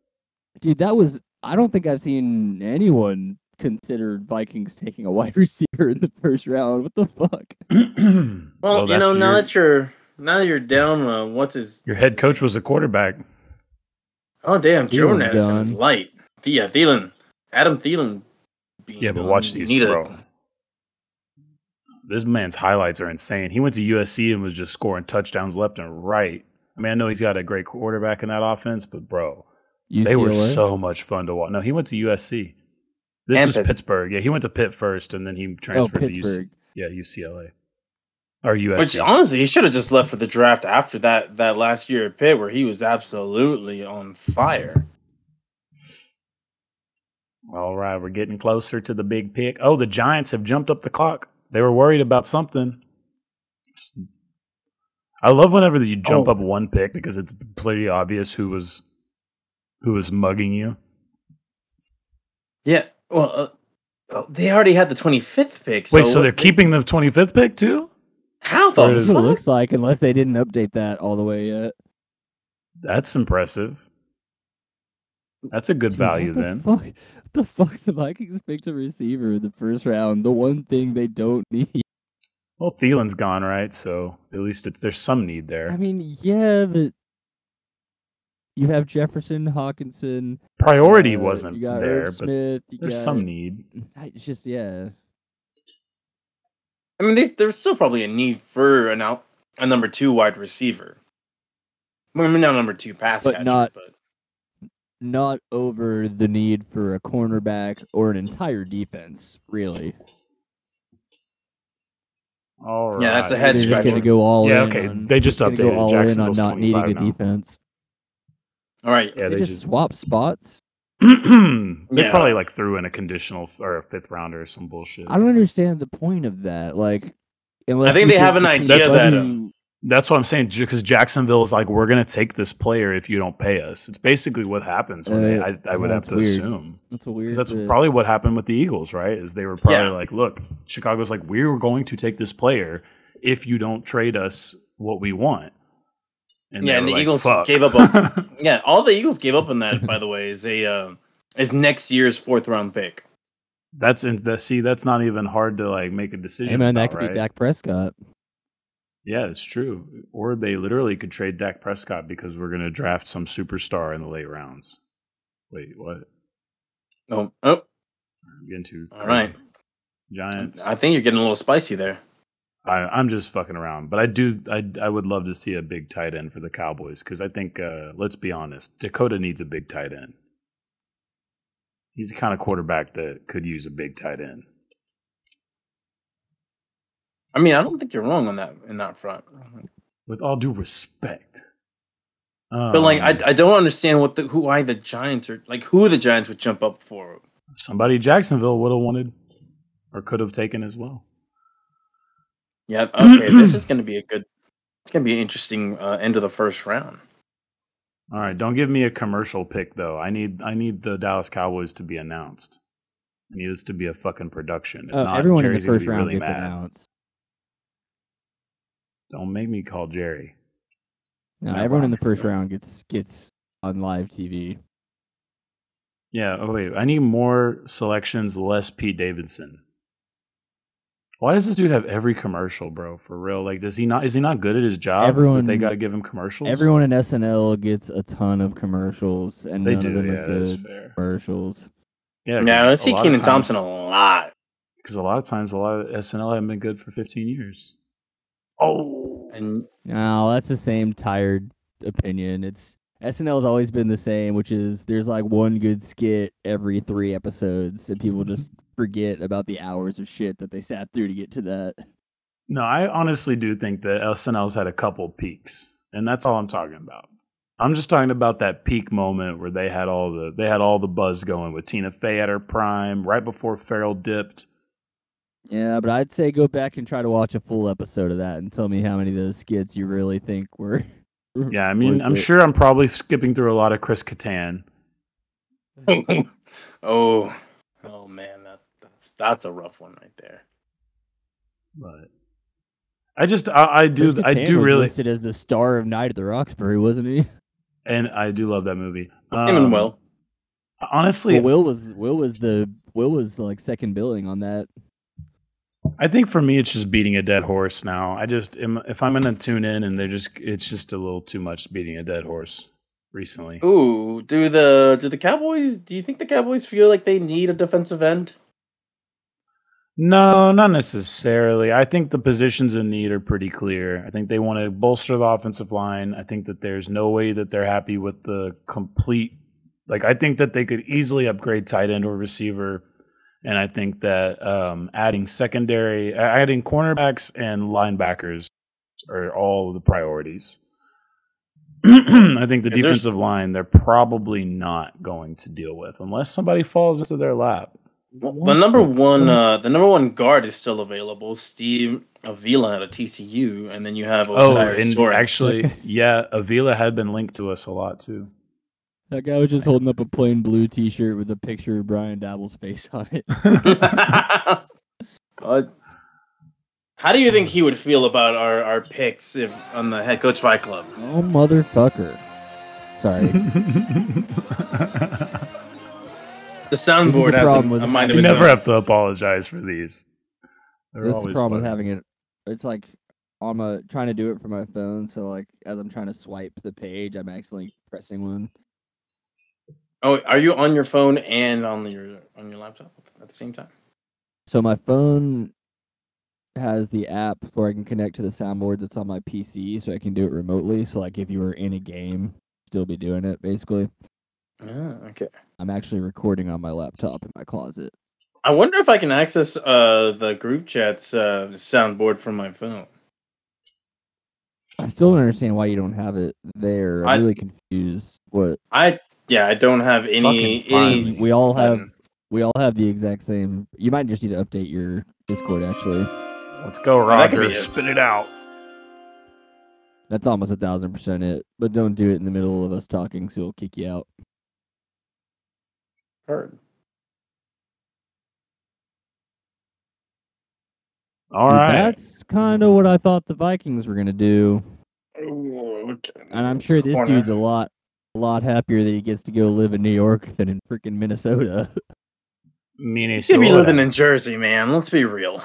S6: Dude, that was. I don't think I've seen anyone consider Vikings taking a wide receiver in the first round. What the fuck?
S7: Well, you
S5: that's
S7: know, now
S5: your-
S7: that you're now that you're down, uh, what's his?
S5: your head coach was a quarterback.
S7: Oh damn, Jordan
S6: Thielen's
S7: Addison is light. Yeah, Thielen, Adam Thielen. being
S5: Yeah, but watch these,
S7: need a-
S5: bro. This man's highlights are insane. He went to USC and was just scoring touchdowns left and right. I mean, I know he's got a great quarterback in that offense, but bro, they were so much fun to watch. No, he went to USC. This
S7: And
S5: was
S7: Pitt-
S5: Pittsburgh. Yeah, he went to Pitt first, and then he
S6: Oh,
S5: transferred to UC, yeah UCLA or USC.
S7: Which honestly, he should have just left for the draft after that that last year at Pitt, where he was absolutely on fire.
S5: All right, we're getting closer to the big pick. Oh, the Giants have jumped up the clock. They were worried about something. I love whenever you jump
S7: Oh.
S5: up one pick because it's pretty obvious who was who was mugging you.
S7: Yeah, well, uh, oh, they already had the twenty fifth pick.
S5: Wait, so they're keeping the 25th pick too?
S7: how the
S5: Or
S6: That's
S5: is-
S6: what it looks like, unless they didn't update that all the way yet.
S5: That's impressive. That's a good
S6: Dude,
S5: value
S6: the
S5: then.
S6: Fuck? The fuck? The Vikings picked a receiver in the first round. The one thing they don't need.
S5: Well, Thielen's gone, right? So at least it's there's some need there.
S6: I mean, yeah, but you have Jefferson, Hockenson.
S5: Priority
S6: uh,
S5: wasn't
S6: you got
S5: there,
S6: Irv
S5: but
S6: Smith. You
S5: there's
S6: got,
S5: some need.
S6: It's just yeah.
S7: I mean, they, there's still probably a need for an out a number two wide receiver. I mean, not number two pass
S6: But
S7: catcher,
S6: not-
S7: but
S6: Not over the need for a cornerback or an entire defense, really.
S5: All right.
S7: Yeah, that's a head
S6: They're just
S7: scratcher.
S6: going to go all
S5: Yeah,
S6: in.
S5: okay,
S6: on-
S5: they just updated
S6: go all in on not needing a
S5: now.
S6: defense.
S7: all right.
S5: Yeah,
S6: they,
S5: they
S6: just,
S5: just
S6: swap spots.
S5: they
S7: Yeah.
S5: probably like threw in a conditional f- or a fifth rounder or some bullshit.
S6: I don't understand the point of that. Like, unless
S7: think they have an idea
S5: that,
S6: buddy-
S5: That's what I'm saying. Because Jacksonville is like, we're gonna take this player if you don't pay us. It's basically what happens when they.
S6: Uh,
S5: I, I would have to
S6: weird.
S5: assume
S6: That's a weird.
S5: that's
S6: uh,
S5: probably what happened with the Eagles, right? Is they were probably
S7: Yeah.
S5: like, look, Chicago's like, we're going to take this player if you don't trade us what we want. And
S7: Yeah, and the
S5: like,
S7: Eagles
S5: "Fuck."
S7: gave up a- Yeah, all the Eagles gave up on that, by the way, is a uh, is next year's fourth round pick.
S5: that's in that. See, that's not even hard to like make a decision.
S6: Hey man, that could
S5: right?
S6: be Dak Prescott.
S5: Yeah, it's true. Or they literally could trade Dak Prescott because we're going to draft some superstar in the late rounds. Wait, what?
S7: Oh, oh,
S5: I'm getting too.
S7: all right.
S5: Giants.
S7: I think you're getting a little spicy there.
S5: I, I'm just fucking around, but I do. I I would love to see a big tight end for the Cowboys because I think. Uh, let's be honest, Dakota needs a big tight end. He's the kind of quarterback that could use a big tight end.
S7: I mean, I don't think you're wrong on that in that front.
S5: With all due respect,
S7: But like, I,
S5: Um,
S7: I don't understand what the who why the Giants are like who the Giants would jump up for.
S5: somebody Jacksonville would have wanted or could have taken as well.
S7: Yeah, okay, this is going to be a good. It's going to be an interesting uh, end of the first round.
S5: All right, don't give me a commercial pick though. I need I need the Dallas Cowboys to be announced. I need this to be a fucking production. If
S6: Uh,
S5: not,
S6: everyone
S5: Jerry's
S6: in the first round
S5: really
S6: gets
S5: mad.
S6: announced.
S5: Don't make me call Jerry.
S6: No,
S5: Never
S6: everyone in the first round gets gets on live TV.
S5: Yeah. Oh wait, I need more selections, less Pete Davidson. Why does this dude have every commercial, bro? For real? Like, does he not? Is he not good at his job?
S6: Everyone-
S5: they got to give him commercials.
S6: Everyone in SNL gets a ton of commercials, and
S5: they
S6: none
S5: do.
S6: of them
S5: Yeah,
S6: are good
S5: fair.
S6: commercials.
S5: Yeah.
S7: Yeah, I see Kenan Thompson a
S5: lot.
S7: lot.
S5: Because a lot of times, a lot of SNL haven't been good for 15 years. Oh,
S7: And
S6: No, that's the same tired opinion. It's SNL has always been the same, which is there's like one good skit every three episodes, and people mm-hmm. just forget about the hours of shit that they sat through to get to that.
S5: No, I honestly do think that SNL's had a couple peaks, and that's all I'm talking about. I'm just talking about that peak moment where they had all the they had all the buzz going with Tina Fey at her prime, right before Farrell dipped.
S6: Yeah, but I'd say go back and try to watch a full episode of that and tell me how many of those skits you really think were.
S5: Yeah, I mean, I'm
S6: it.
S5: sure I'm probably skipping through a lot of Chris Kattan.
S7: oh, oh man, that that's that's a rough one right there.
S5: But I just I, I do I do
S6: was
S5: really
S6: listed as the star of Night at the Roxbury, wasn't he?
S5: and I do love that movie.
S7: Him and
S5: Um,
S7: Will.
S5: Honestly,
S6: Well, Will was Will was the Will was like second billing on that.
S5: I think for me it's just beating a dead horse now. I just am, if I'm gonna tune in and they're just it's just a little too much beating a dead horse recently.
S7: Ooh, do the do the Cowboys? Do you think the Cowboys feel like they need a defensive end?
S5: No, not necessarily. I think the positions in need are pretty clear. I think they want to bolster the offensive line. I think that there's no way that they're happy with the complete. Like, I think that they could easily upgrade tight end or receiver. And I think that um, adding secondary, adding cornerbacks and linebackers are all the priorities. I think the
S7: Is there-
S5: defensive line, they're probably not going to deal with unless somebody falls into their lap.
S7: Well, the number one, uh, the number one guard is still available. Steve Avila at a TCU, and then you have
S5: Oh, and
S7: Torres.
S5: actually, yeah, Avila had been linked to us a lot too.
S6: That guy was just holding up a plain blue T-shirt with a picture of Brian Daboll's face on it.
S7: Uh, how do you think he would feel about our, our picks if on the head coach fight club?
S6: Oh motherfucker! Sorry.
S7: The soundboard
S6: the
S7: has
S6: problem
S7: a,
S6: with
S7: a mind of
S5: you never
S7: own.
S5: have to apologize for these. They're
S6: this is the
S5: always
S6: problem with having it. It's like I'm uh, trying to do it from my phone, so like as I'm trying to swipe the page, I'm accidentally pressing one.
S7: Oh, are you on your phone and on your on your laptop at the same time?
S6: So my phone has the app where I can connect to the soundboard that's on my PC, so I can do it remotely. So like if you were in a game, still be doing it basically.
S7: Ah, okay.
S6: I'm actually recording on my laptop in my closet.
S7: I wonder if I can access uh the group chat's uh soundboard from my phone.
S6: I still don't understand why you don't have it there.
S7: I-
S6: I'm really confused. What
S7: I yeah, I don't have any any.
S6: we all have
S7: button.
S6: we all have the exact same. You might just need to update your Discord. Actually,
S5: Let's go,
S7: that could
S5: Roger.
S7: it.
S5: Spit it out.
S6: that's almost a thousand percent it. But don't do it in the middle of us talking, so it'll kick you out.
S7: Heard.
S5: All
S6: See,
S5: right.
S6: that's kind of what I thought the Vikings were gonna do,
S7: Ooh, okay.
S6: and I'm sure this
S7: corner.
S6: dude's a lot, a lot happier that he gets to go live in New York than in freaking Minnesota.
S5: Minnesota.
S7: gonna be living in Jersey, man. Let's be real.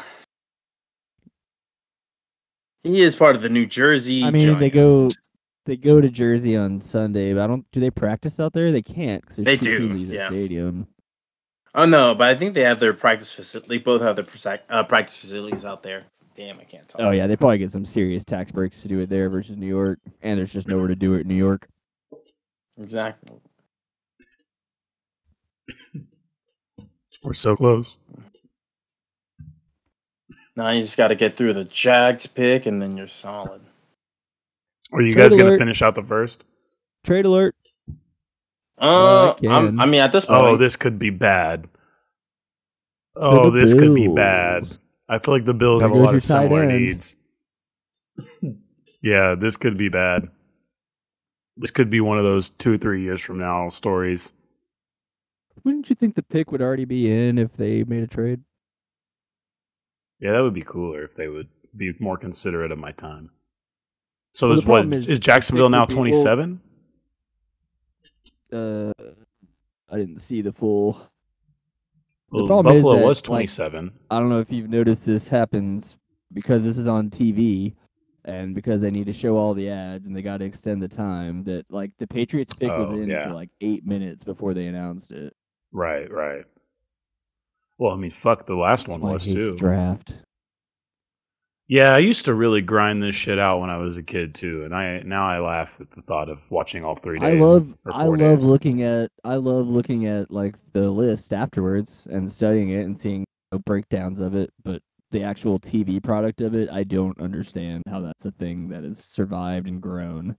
S7: He is part of the New Jersey.
S6: I mean, they go they go to Jersey on Sunday, but I don't. Do they practice out there? They can't because
S7: They
S6: two
S7: do,
S6: team leagues
S7: yeah.
S6: stadium.
S7: Oh no, but I think they have their practice facility. They both have their uh, practice facilities out there. Damn, I can't talk.
S6: Oh yeah, they probably get some serious tax breaks to do it there versus New York, and there's just nowhere to do it in New York.
S7: Exactly.
S5: We're so close.
S7: Now you just got to get through the Jags pick, and then you're solid.
S5: Are you
S6: Trade
S5: guys going
S6: alert.
S5: to finish out the first?
S6: Trade alert.
S7: Uh,
S6: I
S7: I'm. I mean, at this point,
S5: Oh, this could be bad. Oh,
S6: the
S5: this could be bad.
S6: Bills.
S5: I feel like the Bills
S6: There
S5: have a
S6: goes
S5: lot
S6: your
S5: of
S6: tight
S5: similar
S6: end.
S5: needs. yeah, this could be bad. This could be one of those two, or three years from now stories.
S6: Wouldn't you think the pick would already be in if they made a trade?
S5: Yeah, that would be cooler if they would be more considerate of my time. So
S6: Well, the
S5: is what
S6: problem is
S5: is Jacksonville now
S6: would be- well-
S5: twenty seven?
S6: Uh, I didn't see the full. The
S5: Well,
S6: problem is
S5: Buffalo
S6: that,
S5: was
S6: like,
S5: twenty seven.
S6: I don't know if you've noticed this happens because this is on TV and because they need to show all the ads and they got to extend the time that like the Patriots pick was
S5: Oh,
S6: in
S5: yeah.
S6: for like eight minutes before they announced it.
S5: Right, right. Well, I mean, fuck, the last
S6: That's
S5: one was too.
S6: Draft.
S5: Yeah, I used to really grind this shit out when I was a kid too, and I now I laugh at the thought of watching all three
S6: I love I love
S5: days.
S6: looking at I love looking at like the list afterwards and studying it and seeing you know, breakdowns of it, but the actual TV product of it, I don't understand how that's a thing that has survived and grown.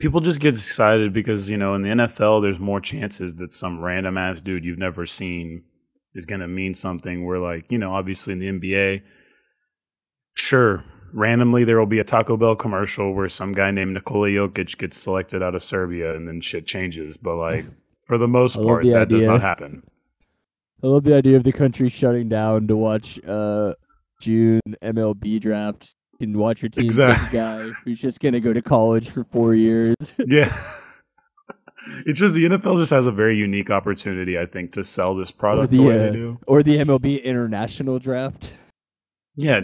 S5: People just get excited because you know in the NFL there's more chances that some random ass dude you've never seen is going to mean something. Where like you know obviously in the NBA, sure randomly there will be a Taco Bell commercial where some guy named Nikola Jokic gets selected out of Serbia and then shit changes. But like for the most part that does not happen.
S6: I love the idea of the country shutting down to watch uh June MLB draft and watch your team pick
S5: Exact-
S6: a guy who's just gonna go to college for four years.
S5: yeah. It's just the NFL just has a very unique opportunity, I think, to sell this product the,
S6: the,
S5: way
S6: uh,
S5: they do.
S6: or the MLB international draft.
S5: Yeah,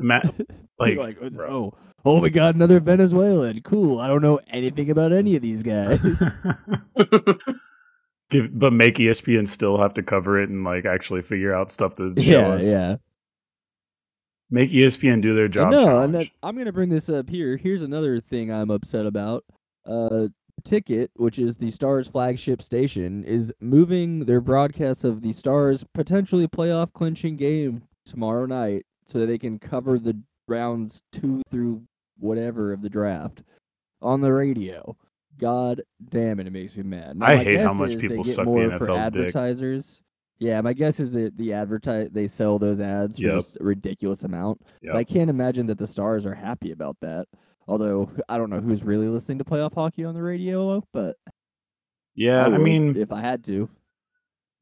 S5: Matt, like,
S6: like
S5: bro.
S6: oh oh we got another Venezuelan. Cool. I don't know anything about any of these guys.
S5: Give, but make ESPN still have to cover it and like actually figure out stuff to show
S6: yeah,
S5: us.
S6: yeah.
S5: Make ESPN do their job.
S6: no,
S5: challenge.
S6: that, I'm gonna bring this up here. Here's another thing I'm upset about. Uh, Ticket, which is the Stars flagship station, is moving their broadcast of the Stars potentially playoff clinching game tomorrow night, so that they can cover the rounds two through whatever of the draft on the radio. God damn it, it makes me mad. Now,
S5: I hate how much people suck the
S6: more for
S5: NFL's dick.
S6: advertisers. Yeah, my guess is that the advertise they sell those ads for
S5: Yep.
S6: just a ridiculous amount.
S5: Yep.
S6: But I can't imagine that the stars are happy about that. Although I don't know who's really listening to playoff hockey on the radio, but
S5: yeah, I,
S6: would
S5: mean,
S6: if I had to,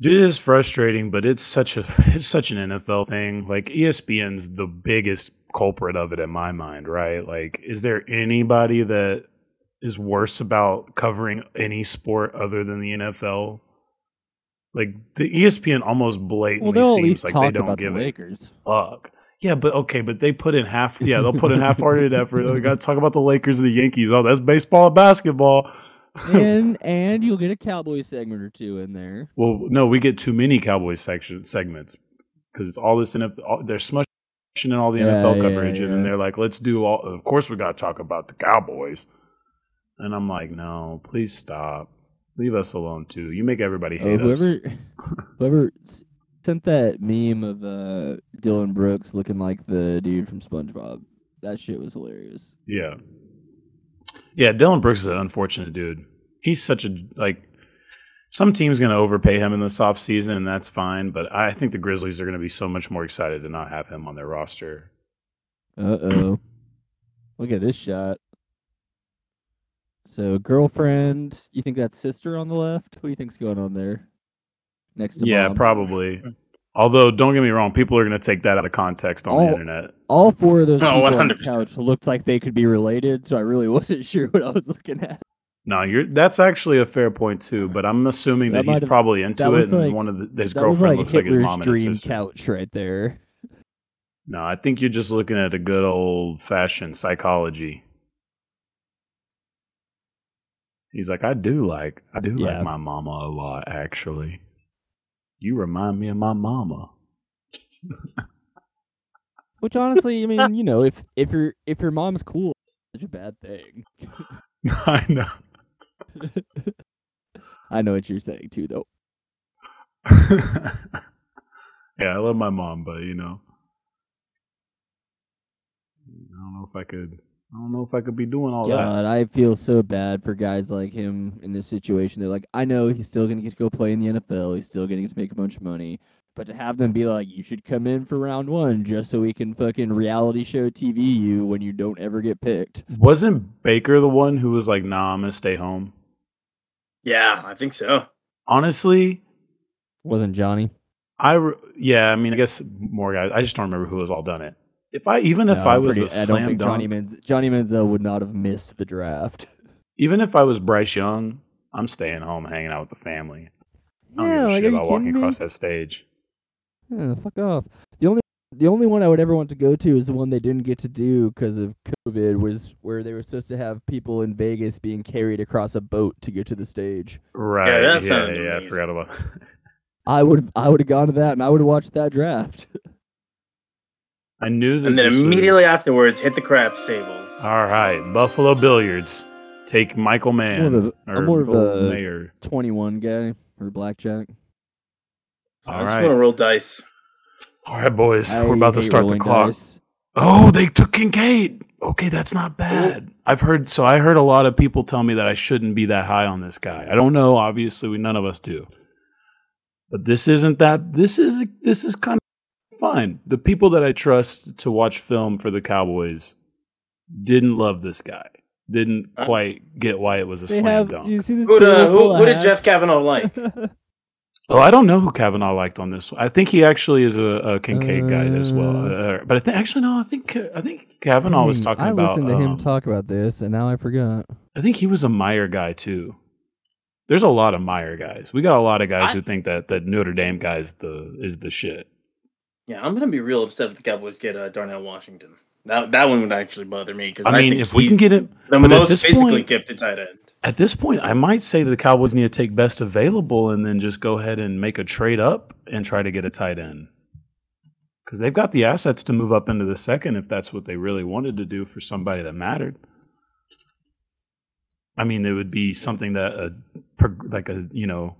S5: It is frustrating, but it's such a it's such an NFL thing. Like ESPN's the biggest culprit of it in my mind, right? Like, is there anybody that is worse about covering any sport other than the NFL? Like the ESPN almost blatantly
S6: at
S5: seems like they don't
S6: about the
S5: give a fuck. Yeah, but okay, but they put in half. Yeah, they'll put in half-hearted effort. They got to talk about the Lakers and the Yankees. Oh, that's baseball and basketball.
S6: and and you'll get a Cowboys segment or two in there.
S5: Well, no, we get too many Cowboys section segments because it's all this NFL. All, they're smushing in all the
S6: Yeah,
S5: NFL
S6: yeah,
S5: coverage, and they're like, "Let's do all." Of course, we got to talk about the Cowboys. And I'm like, "No, please stop. Leave us alone too. You make everybody hate us."
S6: whoever whoever sent that meme of uh, Dillon Brooks looking like the dude from SpongeBob, that shit was hilarious.
S5: Yeah, yeah. Dillon Brooks is an unfortunate dude. He's such a like. Some team's going to overpay him in this offseason, and that's fine. But I think the Grizzlies are going to be so much more excited to not have him on their roster.
S6: Uh oh. Look at this shot. So girlfriend, you think that's sister on the left? What do you think's going on there? Next to
S5: Yeah,
S6: mom?
S5: probably. Although, don't get me wrong, people are going to take that out of context on the
S6: Oh.
S5: internet.
S6: All four of those
S7: Oh,
S6: on the
S7: 100%.
S6: couch looked like they could be related, so I really wasn't sure what I was looking at.
S5: No, you're that's actually a fair point too. But I'm assuming
S6: That
S5: that, he's probably into it, and
S6: like-
S5: one of the, his
S6: that was
S5: girlfriend
S6: like
S5: looks like his
S6: Hitler's
S5: mom and his
S6: dream
S5: sister.
S6: couch right there.
S5: No, I think you're just looking at a good old fashioned psychology. He's like, I do like, I do
S6: Yeah.
S5: like my mama a lot. Actually, you remind me of my mama.
S6: Which honestly, I mean, you know, if if your if your mom's cool, it's such a bad thing.
S5: I know.
S6: I know what you're saying too, though.
S5: yeah, I love my mom, but you know, I don't know if I could. I don't know if I could be doing all that.
S6: God, I feel so bad for guys like him in this situation. They're like, I know he's still gonna get to go play in the NFL. He's still gonna to make a bunch of money. But to have them be like, you should come in for round one just so we can fucking reality show TV you when you don't ever get picked.
S5: Wasn't Baker the one who was like, "Nah, I'm gonna stay home"?
S7: Yeah, I think so.
S5: Honestly,
S6: Wasn't Johnny?
S5: I re- yeah, I mean, I guess more guys. I just don't remember who has all done it. If I even if
S6: No,
S5: I
S6: I'm
S5: was
S6: pretty-
S5: a
S6: I don't
S5: slam
S6: think
S5: dunk,
S6: Johnny Manz- Johnny Manziel would not have missed the draft.
S5: even if I was Bryce Young, I'm staying home, hanging out with the family. I don't
S6: Yeah,
S5: give a
S6: like,
S5: shit
S6: are you
S5: about walking
S6: kidding me?
S5: across that stage.
S6: Yeah, fuck off. The only the only one I would ever want to go to is the one they didn't get to do because of COVID. Was where they were supposed to have people in Vegas being carried across a boat to get to the stage.
S5: Right?
S7: that
S5: Yeah,
S7: sounded
S5: yeah. I forgot about.
S6: I would I would have gone to that and I would have watched that draft.
S5: I knew that.
S7: and then
S5: this
S7: immediately
S5: was-
S7: afterwards, hit the craps tables.
S5: All right, Buffalo Billiards. Take Michael Mann.
S6: More of a- I'm more of a-
S5: Mayor.
S6: 21 guy or blackjack.
S7: So
S5: All
S7: I just
S5: right.
S7: want to roll dice.
S5: All right, boys.
S6: I
S5: We're about to start the clock.
S6: dice.
S5: Oh, they took Kincaid. Okay, that's not bad. I've heard so I heard a lot of people tell me that I shouldn't be that high on this guy. I don't know, obviously we none of us do. But this isn't that this is this is kind of fine. The people that I trust to watch film for the Cowboys didn't love this guy. Didn't
S7: Huh?
S5: quite get why it was a
S6: They
S5: slam
S6: have.
S5: dunk.
S6: Do you see the
S7: Who, uh, who, who did Jeff? Kavanaugh like?
S5: Oh, I don't know who Kavanaugh liked on this. one. I think he actually is a, a Kincaid guy as well.
S6: Uh,
S5: Uh, but I think actually no, I think I think Kavanaugh was
S6: Dang,
S5: talking
S6: I
S5: about.
S6: listened to him
S5: um,
S6: talk about this, and now I forgot.
S5: I think he was a Meyer guy too. There's a lot of Meyer guys. We got a lot of guys
S7: I-
S5: who think that that Notre Dame guy is the is the shit.
S7: Yeah, I'm gonna be real upset if the Cowboys get uh, Darnell Washington. That that one would actually bother me because
S5: I mean,
S7: think
S5: if we can get it,
S7: the most basically
S5: point-
S7: gifted tight end.
S5: at this point, I might say that the Cowboys need to take best available and then just go ahead and make a trade up and try to get a tight end. Because they've got the assets to move up into the second if that's what they really wanted to do for somebody that mattered. I mean, it would be something that a like a you know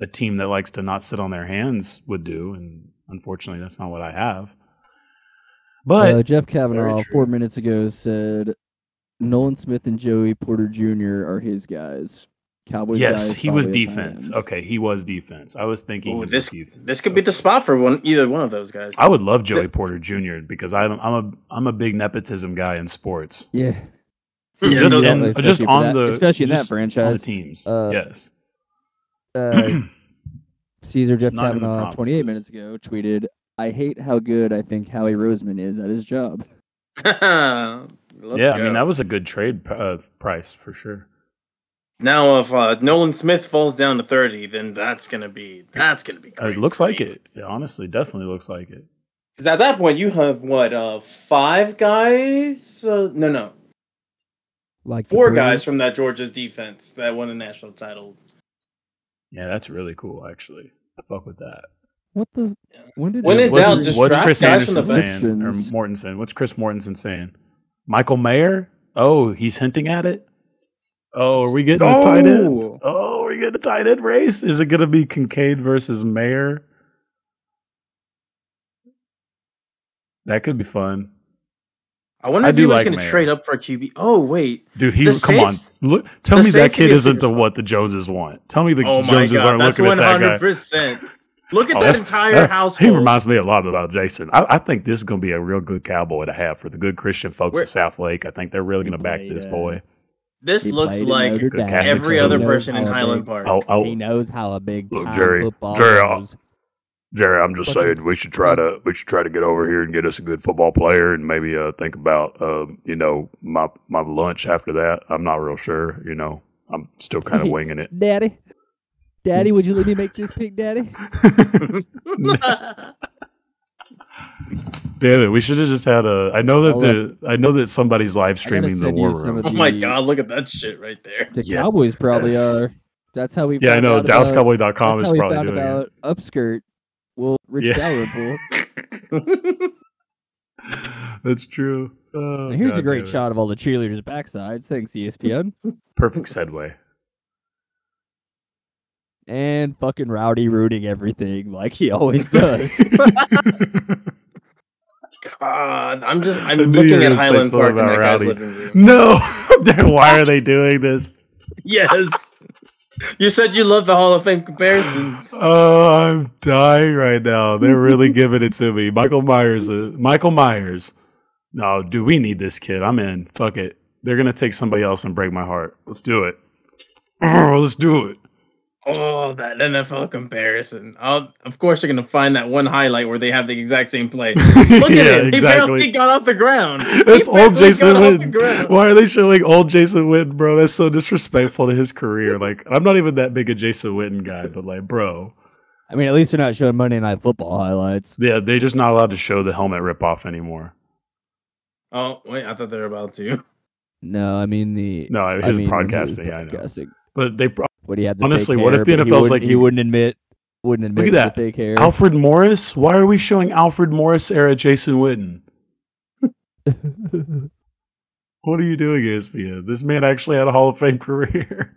S5: a team that likes to not sit on their hands would do, and unfortunately, that's not what I have. But
S6: uh, Jeff Kavanaugh four minutes ago said Nolan Smith and Joey Porter Jr. are his guys. Cowboys.
S5: yes,
S6: is
S5: he was
S6: probably a tight
S5: defense. Okay, he was defense. I was thinking
S7: Ooh, this
S5: defense.
S7: this could be the spot for one either one of those guys.
S5: I would love Joey Porter Jr. because I'm I'm a I'm a big nepotism guy in sports.
S6: Yeah.
S7: Yeah,
S5: just
S7: no,
S5: in,
S6: definitely,
S5: just
S6: especially
S5: on
S6: that-
S5: the
S6: especially in that
S5: just on the
S6: franchise.
S5: teams.
S6: Uh,
S5: yes,
S6: Uh, Caesar Jeff
S5: Not
S6: Kavanaugh 28 minutes ago tweeted, "I hate how good I think Howie Roseman is at his job."
S7: Let's
S5: yeah. I mean that was a good trade uh, price for sure.
S7: now if uh, Nolan Smith falls down to thirty, then that's gonna be that's gonna be.
S5: Uh,
S7: Great
S5: it looks like
S7: me.
S5: it. Yeah, honestly, definitely looks like it.
S7: Because at that point you have what uh five guys? Uh, no, no,
S6: Like
S7: four guys from that Georgia's defense that won the national title.
S5: Yeah, that's really cool. Actually, I fuck with that.
S6: What the? When did
S7: When
S6: it-
S7: in
S5: What's,
S7: doubt, just
S5: what's Chris
S7: guys
S5: Anderson saying or Mortensen? What's Chris Mortensen saying? Michael Mayer? Oh, he's hinting at it. Oh, are we getting a tight end?
S7: Oh!
S5: Oh, are we getting a tight end race? Is it going to be Kincaid versus Mayer? That could be fun,
S7: I wonder
S5: I
S7: if he was
S5: like
S7: going to trade up for a QB. Oh wait,
S5: dude. He
S7: The
S5: come on, look. Tell me that
S7: Saints could
S5: kid isn't the what the Joneses want. Tell me the
S7: oh
S5: Joneses
S7: god,
S5: aren't
S7: that's
S5: looking
S7: one
S5: at that
S7: hundred
S5: guy.
S7: percent. Look at
S5: Oh,
S7: that entire
S5: that-
S7: household.
S5: He reminds me a lot about Jason. I, I think this is going to be a real good cowboy to have for the good Christian folks
S7: Where-
S5: of South Lake. I think they're really going to back this
S6: uh,
S5: boy.
S7: this
S6: He
S7: looks like
S6: Notre
S5: Good
S6: Dame.
S5: Catholic
S7: every other person in Highland
S6: big-
S7: Park.
S5: Oh, oh,
S6: He knows how a big
S5: Look, Jerry-
S6: football
S5: Jerry, I'll-
S6: goes.
S5: Jerry, I'm just saying we should try to we should try to get over here and get us a good football player and maybe uh, think about um, you know my my lunch after that. I'm not real sure. You know, I'm still kind of winging it.
S6: Daddy, Daddy, would you let me make this pick, Daddy?
S5: Damn it, we should have just had a. I know that
S6: I'll
S5: the I know that somebody's live streaming the war room.
S6: of
S7: oh my god, look at that shit right there.
S6: The
S5: Yeah.
S6: Cowboys probably
S5: Yes.
S6: are. That's how we.
S5: Yeah, I know.
S6: out
S5: DallasCowboy.com is
S6: how
S5: probably
S6: we found
S5: doing
S6: about Upskirt. Well, Rich
S5: Yeah.
S6: Dalrymple.
S5: That's true. Oh,
S6: And here's
S5: God
S6: a great shot of all the cheerleaders' backsides. Thanks, ESPN.
S5: Perfect segue.
S6: and fucking Rowdy rooting everything like he always does.
S7: God, I'm just I'm
S5: I
S7: looking
S5: you
S7: at
S5: gonna say
S7: Highland Park in
S5: about
S7: that guy's
S5: Rowdy.
S7: living room.
S5: no, why are they doing this?
S7: Yes. You said you love the Hall of Fame comparisons.
S5: Oh, I'm dying right now. They're really giving it to me. Michael Myers. Uh, Michael Myers. No, do we need this kid? I'm in. Fuck it. They're gonna take somebody else and break my heart. Let's do it. Oh, let's do it.
S7: Oh, that NFL comparison. I'll, of course, you're gonna find that one highlight where they have the exact same play. Look
S5: yeah,
S7: at him. He barely got off the ground.
S5: That's old Jason
S7: got
S5: Witten. Why are they showing old Jason Witten, bro? That's so disrespectful to his career. Like, I'm not even that big a Jason Witten guy, but like, bro,
S6: I mean, at least they're not showing Monday Night Football highlights.
S5: yeah, they're just not allowed to show the helmet ripoff anymore.
S7: Oh wait, I thought they were about to.
S6: No, I mean the
S5: No,
S6: I
S5: his
S6: mean, when he was
S5: broadcasting. Yeah, I know.
S6: broadcasting.
S5: But they
S6: What he had the
S5: Honestly, what if the NFL's like,
S6: he
S5: you-
S6: wouldn't admit wouldn't admit
S5: at that.
S6: the fake hair.
S5: Alfred Morris. Why are we showing Alfred Morris era Jason Witten? What are you doing, ESPN? This man actually had a Hall of Fame career.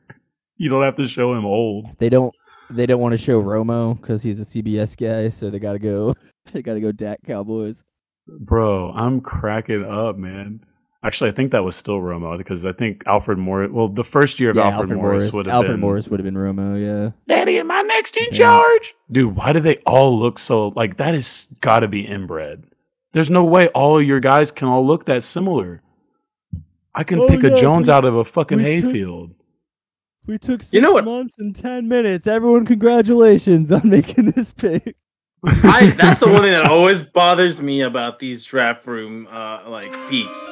S5: you don't have to show him old.
S6: They don't. They don't want to show Romo because he's a CBS guy, so they got to go. They got to go Dak Cowboys.
S5: Bro, I'm cracking up, man. Actually, I think that was still Romo because I think Alfred Morris. Well, the first year of
S6: Yeah,
S5: Alfred, Morris, would have
S6: Alfred
S5: been
S6: Morris would have been Romo. Yeah.
S5: Daddy, am I next in
S6: Yeah.
S5: charge? Dude, why do they all look so like that? Is got to be inbred. There's no way all of your guys can all look that similar. I can
S6: Oh,
S5: pick a Jones
S6: we-
S5: out of a fucking hayfield.
S6: We took six
S7: You know what-
S6: months and ten minutes. Everyone, congratulations on making this pick.
S7: I that's the one thing that always bothers me about these draft room uh like peaks.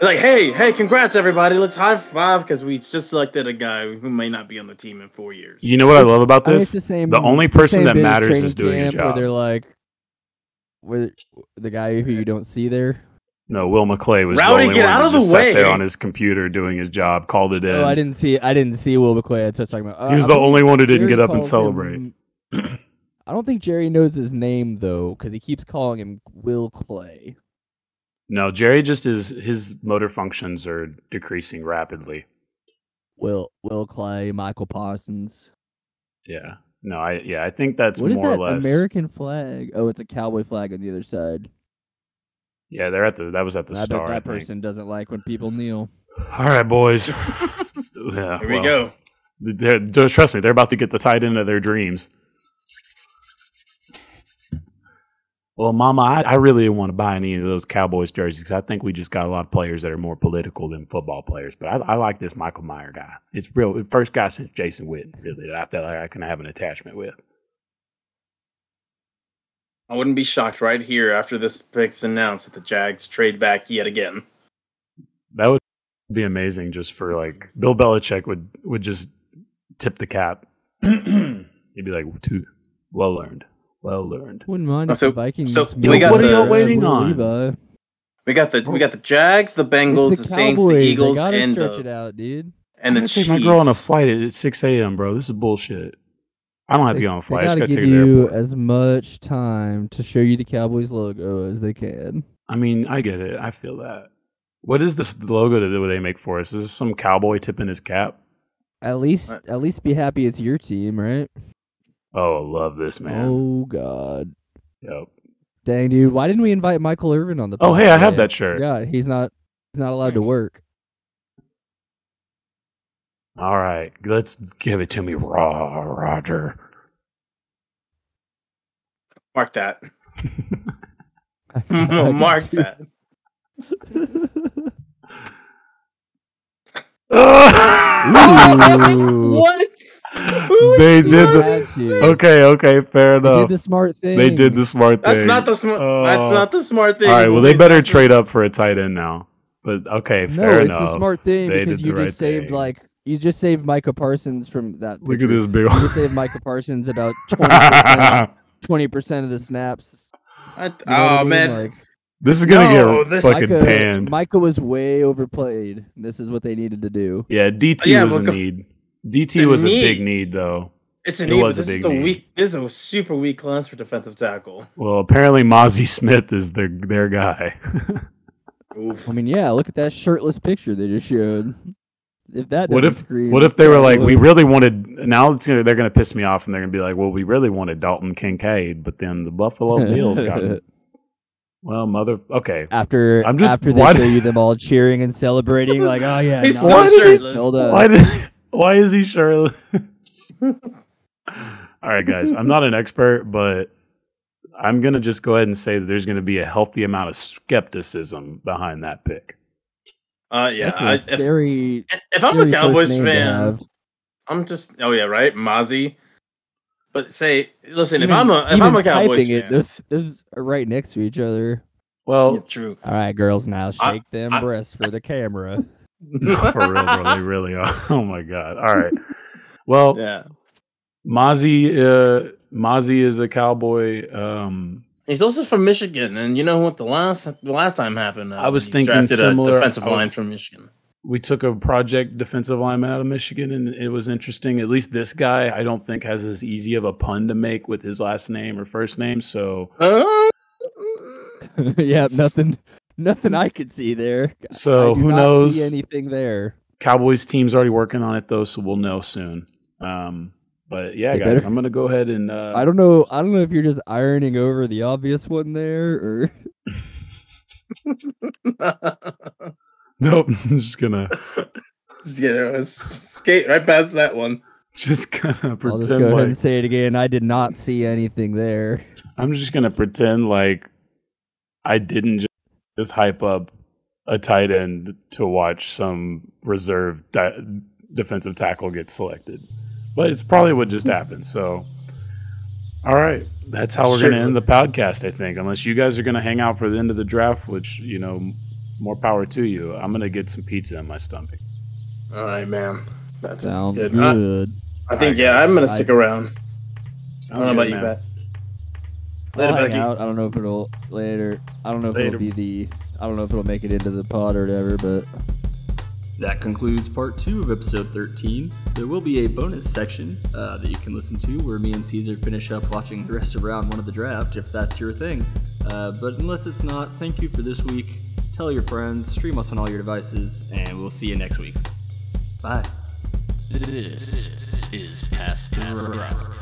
S7: Like, hey, hey, congrats everybody. Let's high five because we just selected a guy who may not be on the team in four years.
S5: You know what I love about
S6: I mean,
S5: this?
S6: it's the same.
S5: the only
S6: the
S5: person
S6: same
S5: that matters is doing his
S6: camp Where they're like, where the guy who you don't see there.
S5: No, Will McClay was
S7: Rowdy,
S5: the only
S7: get
S5: one
S7: out
S5: who
S7: of the
S5: just sat there on his computer doing his job, called it in.
S6: Oh, I didn't see. I didn't see Will McClay. That's what I was talking about.
S5: he
S6: Uh,
S5: was
S6: I
S5: the
S6: believe
S5: only one who didn't
S6: Jerry
S5: get up and celebrate.
S6: him- I don't think Jerry knows his name though, because he keeps calling him Will Clay.
S5: No, Jerry just is his motor functions are decreasing rapidly.
S6: Will Will Clay, Michael Parsons.
S5: Yeah. No, I yeah, I think that's
S6: What is
S5: more
S6: that
S5: or less.
S6: American flag? Oh, it's a cowboy flag on the other side.
S5: Yeah, they're at the that was at the
S6: I bet
S5: start.
S6: that
S5: I think.
S6: person doesn't like when people kneel.
S5: All right, boys. yeah,
S7: Here we go.
S5: they're- just trust me, they're about to get the tight end of their dreams. Well, Mama, I, I really didn't want to buy any of those Cowboys jerseys 'cause I think we just got a lot of players that are more political than football players. But I, I like this Michael Meyer guy. It's real. First guy since Jason Witten, really, that I felt like I can have an attachment with.
S7: I wouldn't be shocked right here after this pick's announced that the Jags trade back yet again.
S5: That would be amazing just for like Bill Belichick would would just tip the cap. He'd be like, "Too well learned, well learned."
S6: Wouldn't mind
S7: Oh, so-
S6: Vikings.
S7: so we got
S6: on
S7: the- What are y'all
S5: waiting on?
S6: Levi.
S7: We got the we got the Jags, the Bengals,
S6: It's
S7: the,
S6: the,
S7: Saints, the Eagles, and
S6: stretch
S7: the
S6: it out, dude.
S7: and
S5: I'm gonna
S7: Chiefs.
S5: take my girl on a flight at six a.m., bro. This is bullshit. I don't have to
S6: They,
S5: get on a
S6: they
S5: flight. I just
S6: gotta
S5: gotta
S6: give
S5: take her the
S6: you as much time to show you the Cowboys logo as they can.
S5: I mean, I get it. I feel that. What is this logo that they make for us? Is this some cowboy tipping his cap?
S6: At least,
S7: What?
S6: at least be happy it's your team, right?
S5: Oh, I love this man.
S6: Oh God,
S5: Yep.
S6: dang dude, why didn't we invite Michael Irvin on the?
S5: Oh,
S6: pod
S5: hey, I have that shirt.
S6: Yeah, he's not, he's not allowed to work.
S5: All right, let's give it to me, raw, Roger.
S7: Mark that. Mark that. What?
S5: They did the.
S6: had to.
S5: Okay, okay, fair enough
S6: They
S5: enough.
S6: did the smart thing.
S5: They did the smart thing.
S7: That's not the smart. that's
S5: Oh.
S7: not the smart thing.
S5: All right, well, they better trade up for a tight end now. But okay,
S6: No,
S5: fair
S6: it's
S5: enough.
S6: the smart thing
S5: They
S6: because you
S5: the
S6: just
S5: right
S6: saved
S5: thing.
S6: like you just saved Micah Parsons from that.
S5: Look at this big.
S6: One. you saved Micah Parsons about 20 20 percent of the snaps.
S7: I-
S6: You know what I
S7: oh
S6: mean?
S7: man,
S6: like
S5: this is gonna
S7: No,
S5: get
S7: this-
S5: fucking
S6: Micah,
S5: panned.
S6: Micah was way overplayed. This is what they needed to do.
S5: Yeah, DT
S7: Yeah,
S5: was
S7: well,
S5: a
S7: go-
S5: need. DT
S7: The
S5: was a big need though.
S7: it's a
S5: It
S7: need.
S5: was a
S7: This is
S5: big
S7: the
S5: need.
S7: weak. This is a super weak class for defensive tackle.
S5: Well, apparently Mazi Smith is their their guy.
S7: Oof.
S6: I mean, yeah, look at that shirtless picture they just showed. If that
S5: What if
S6: scream
S5: what if they were like, we really wanted? Now it's gonna they're gonna piss me off, and they're gonna be like, well, we really wanted Dalton Kincaid, but then the Buffalo Bills got him. Well, mother. Okay,
S6: after
S5: I'm just-
S6: after they
S5: why
S6: show you them all cheering and celebrating, like, oh yeah,
S7: He's
S6: no,
S7: still
S6: it's
S7: shirtless.
S6: held up.
S5: why did why is he shirtless? All right, guys. I'm not an expert, but I'm gonna just go ahead and say that there's gonna be a healthy amount of skepticism behind that pick.
S7: Uh, yeah.
S6: That's a
S7: I, if,
S6: scary.
S7: if I'm a Cowboys fan. I'm just. Oh yeah, right, Mazi. But say, listen, if I'm a if I'm a Cowboys fan,
S6: it, those those are right next to each other.
S5: Well,
S7: yeah, true.
S6: All right, girls, now
S7: I-
S6: shake them
S7: I-
S6: breasts for the camera.
S5: for real, bro. They really are. Oh my god. All right. Well,
S7: yeah,
S5: Mazi, uh, Mazi is a cowboy. Um,
S7: he's also from Michigan, and you know what? The last the last time happened, uh,
S5: I was thinking similar.
S7: a defensive
S5: I
S7: line
S5: was-
S7: from Michigan.
S5: we took a project defensive lineman out of Michigan, and it was interesting. At least this guy, I don't think has as easy of a pun to make with his last name or first name. So
S7: Uh,
S6: yeah, nothing, nothing I could see there.
S5: So
S6: I do
S5: who
S6: not
S5: knows?
S6: See anything there?
S5: Cowboys team's already working on it though, so we'll know soon. Um, but yeah,
S6: They
S5: guys,
S6: better-
S5: I'm gonna go ahead and uh,
S6: I don't know. I don't know if you're just ironing over the obvious one there, or
S5: nope. I'm just gonna
S7: you know, skate right past that one.
S5: just gonna
S6: I'll just go
S5: pretend
S6: ahead
S5: like
S6: and say it again. I did not see anything there.
S5: I'm just gonna pretend like I didn't just, just hype up a tight end to watch some reserve di- defensive tackle get selected, but it's probably what just happened. So, all right, that's how we're gonna end the podcast. I think, unless you guys are gonna hang out for the end of the draft, which you know, more power to you. I'm gonna get some pizza in my stomach.
S7: All right, man. That
S6: Sounds
S7: good.
S6: good.
S7: I, I think
S5: Alright,
S7: yeah,
S5: guys.
S7: I'm gonna stick around. I don't know
S5: good,
S7: about you,
S5: man.
S7: Pat.
S6: I'll
S7: Later, Bethke.
S6: out. I don't know if it'll later. I don't know if
S5: Later.
S6: it'll be the. I don't know if it'll make it into the pod or whatever, but
S1: That concludes part two of episode 13. There will be a bonus section uh, that you can listen to where me and Caesar finish up watching the rest of round one of the draft, if that's your thing. Uh, but unless it's not, thank you for this week. Tell your friends, stream us on all your devices, and we'll see you next week. Bye.
S9: This is Pass the Rock.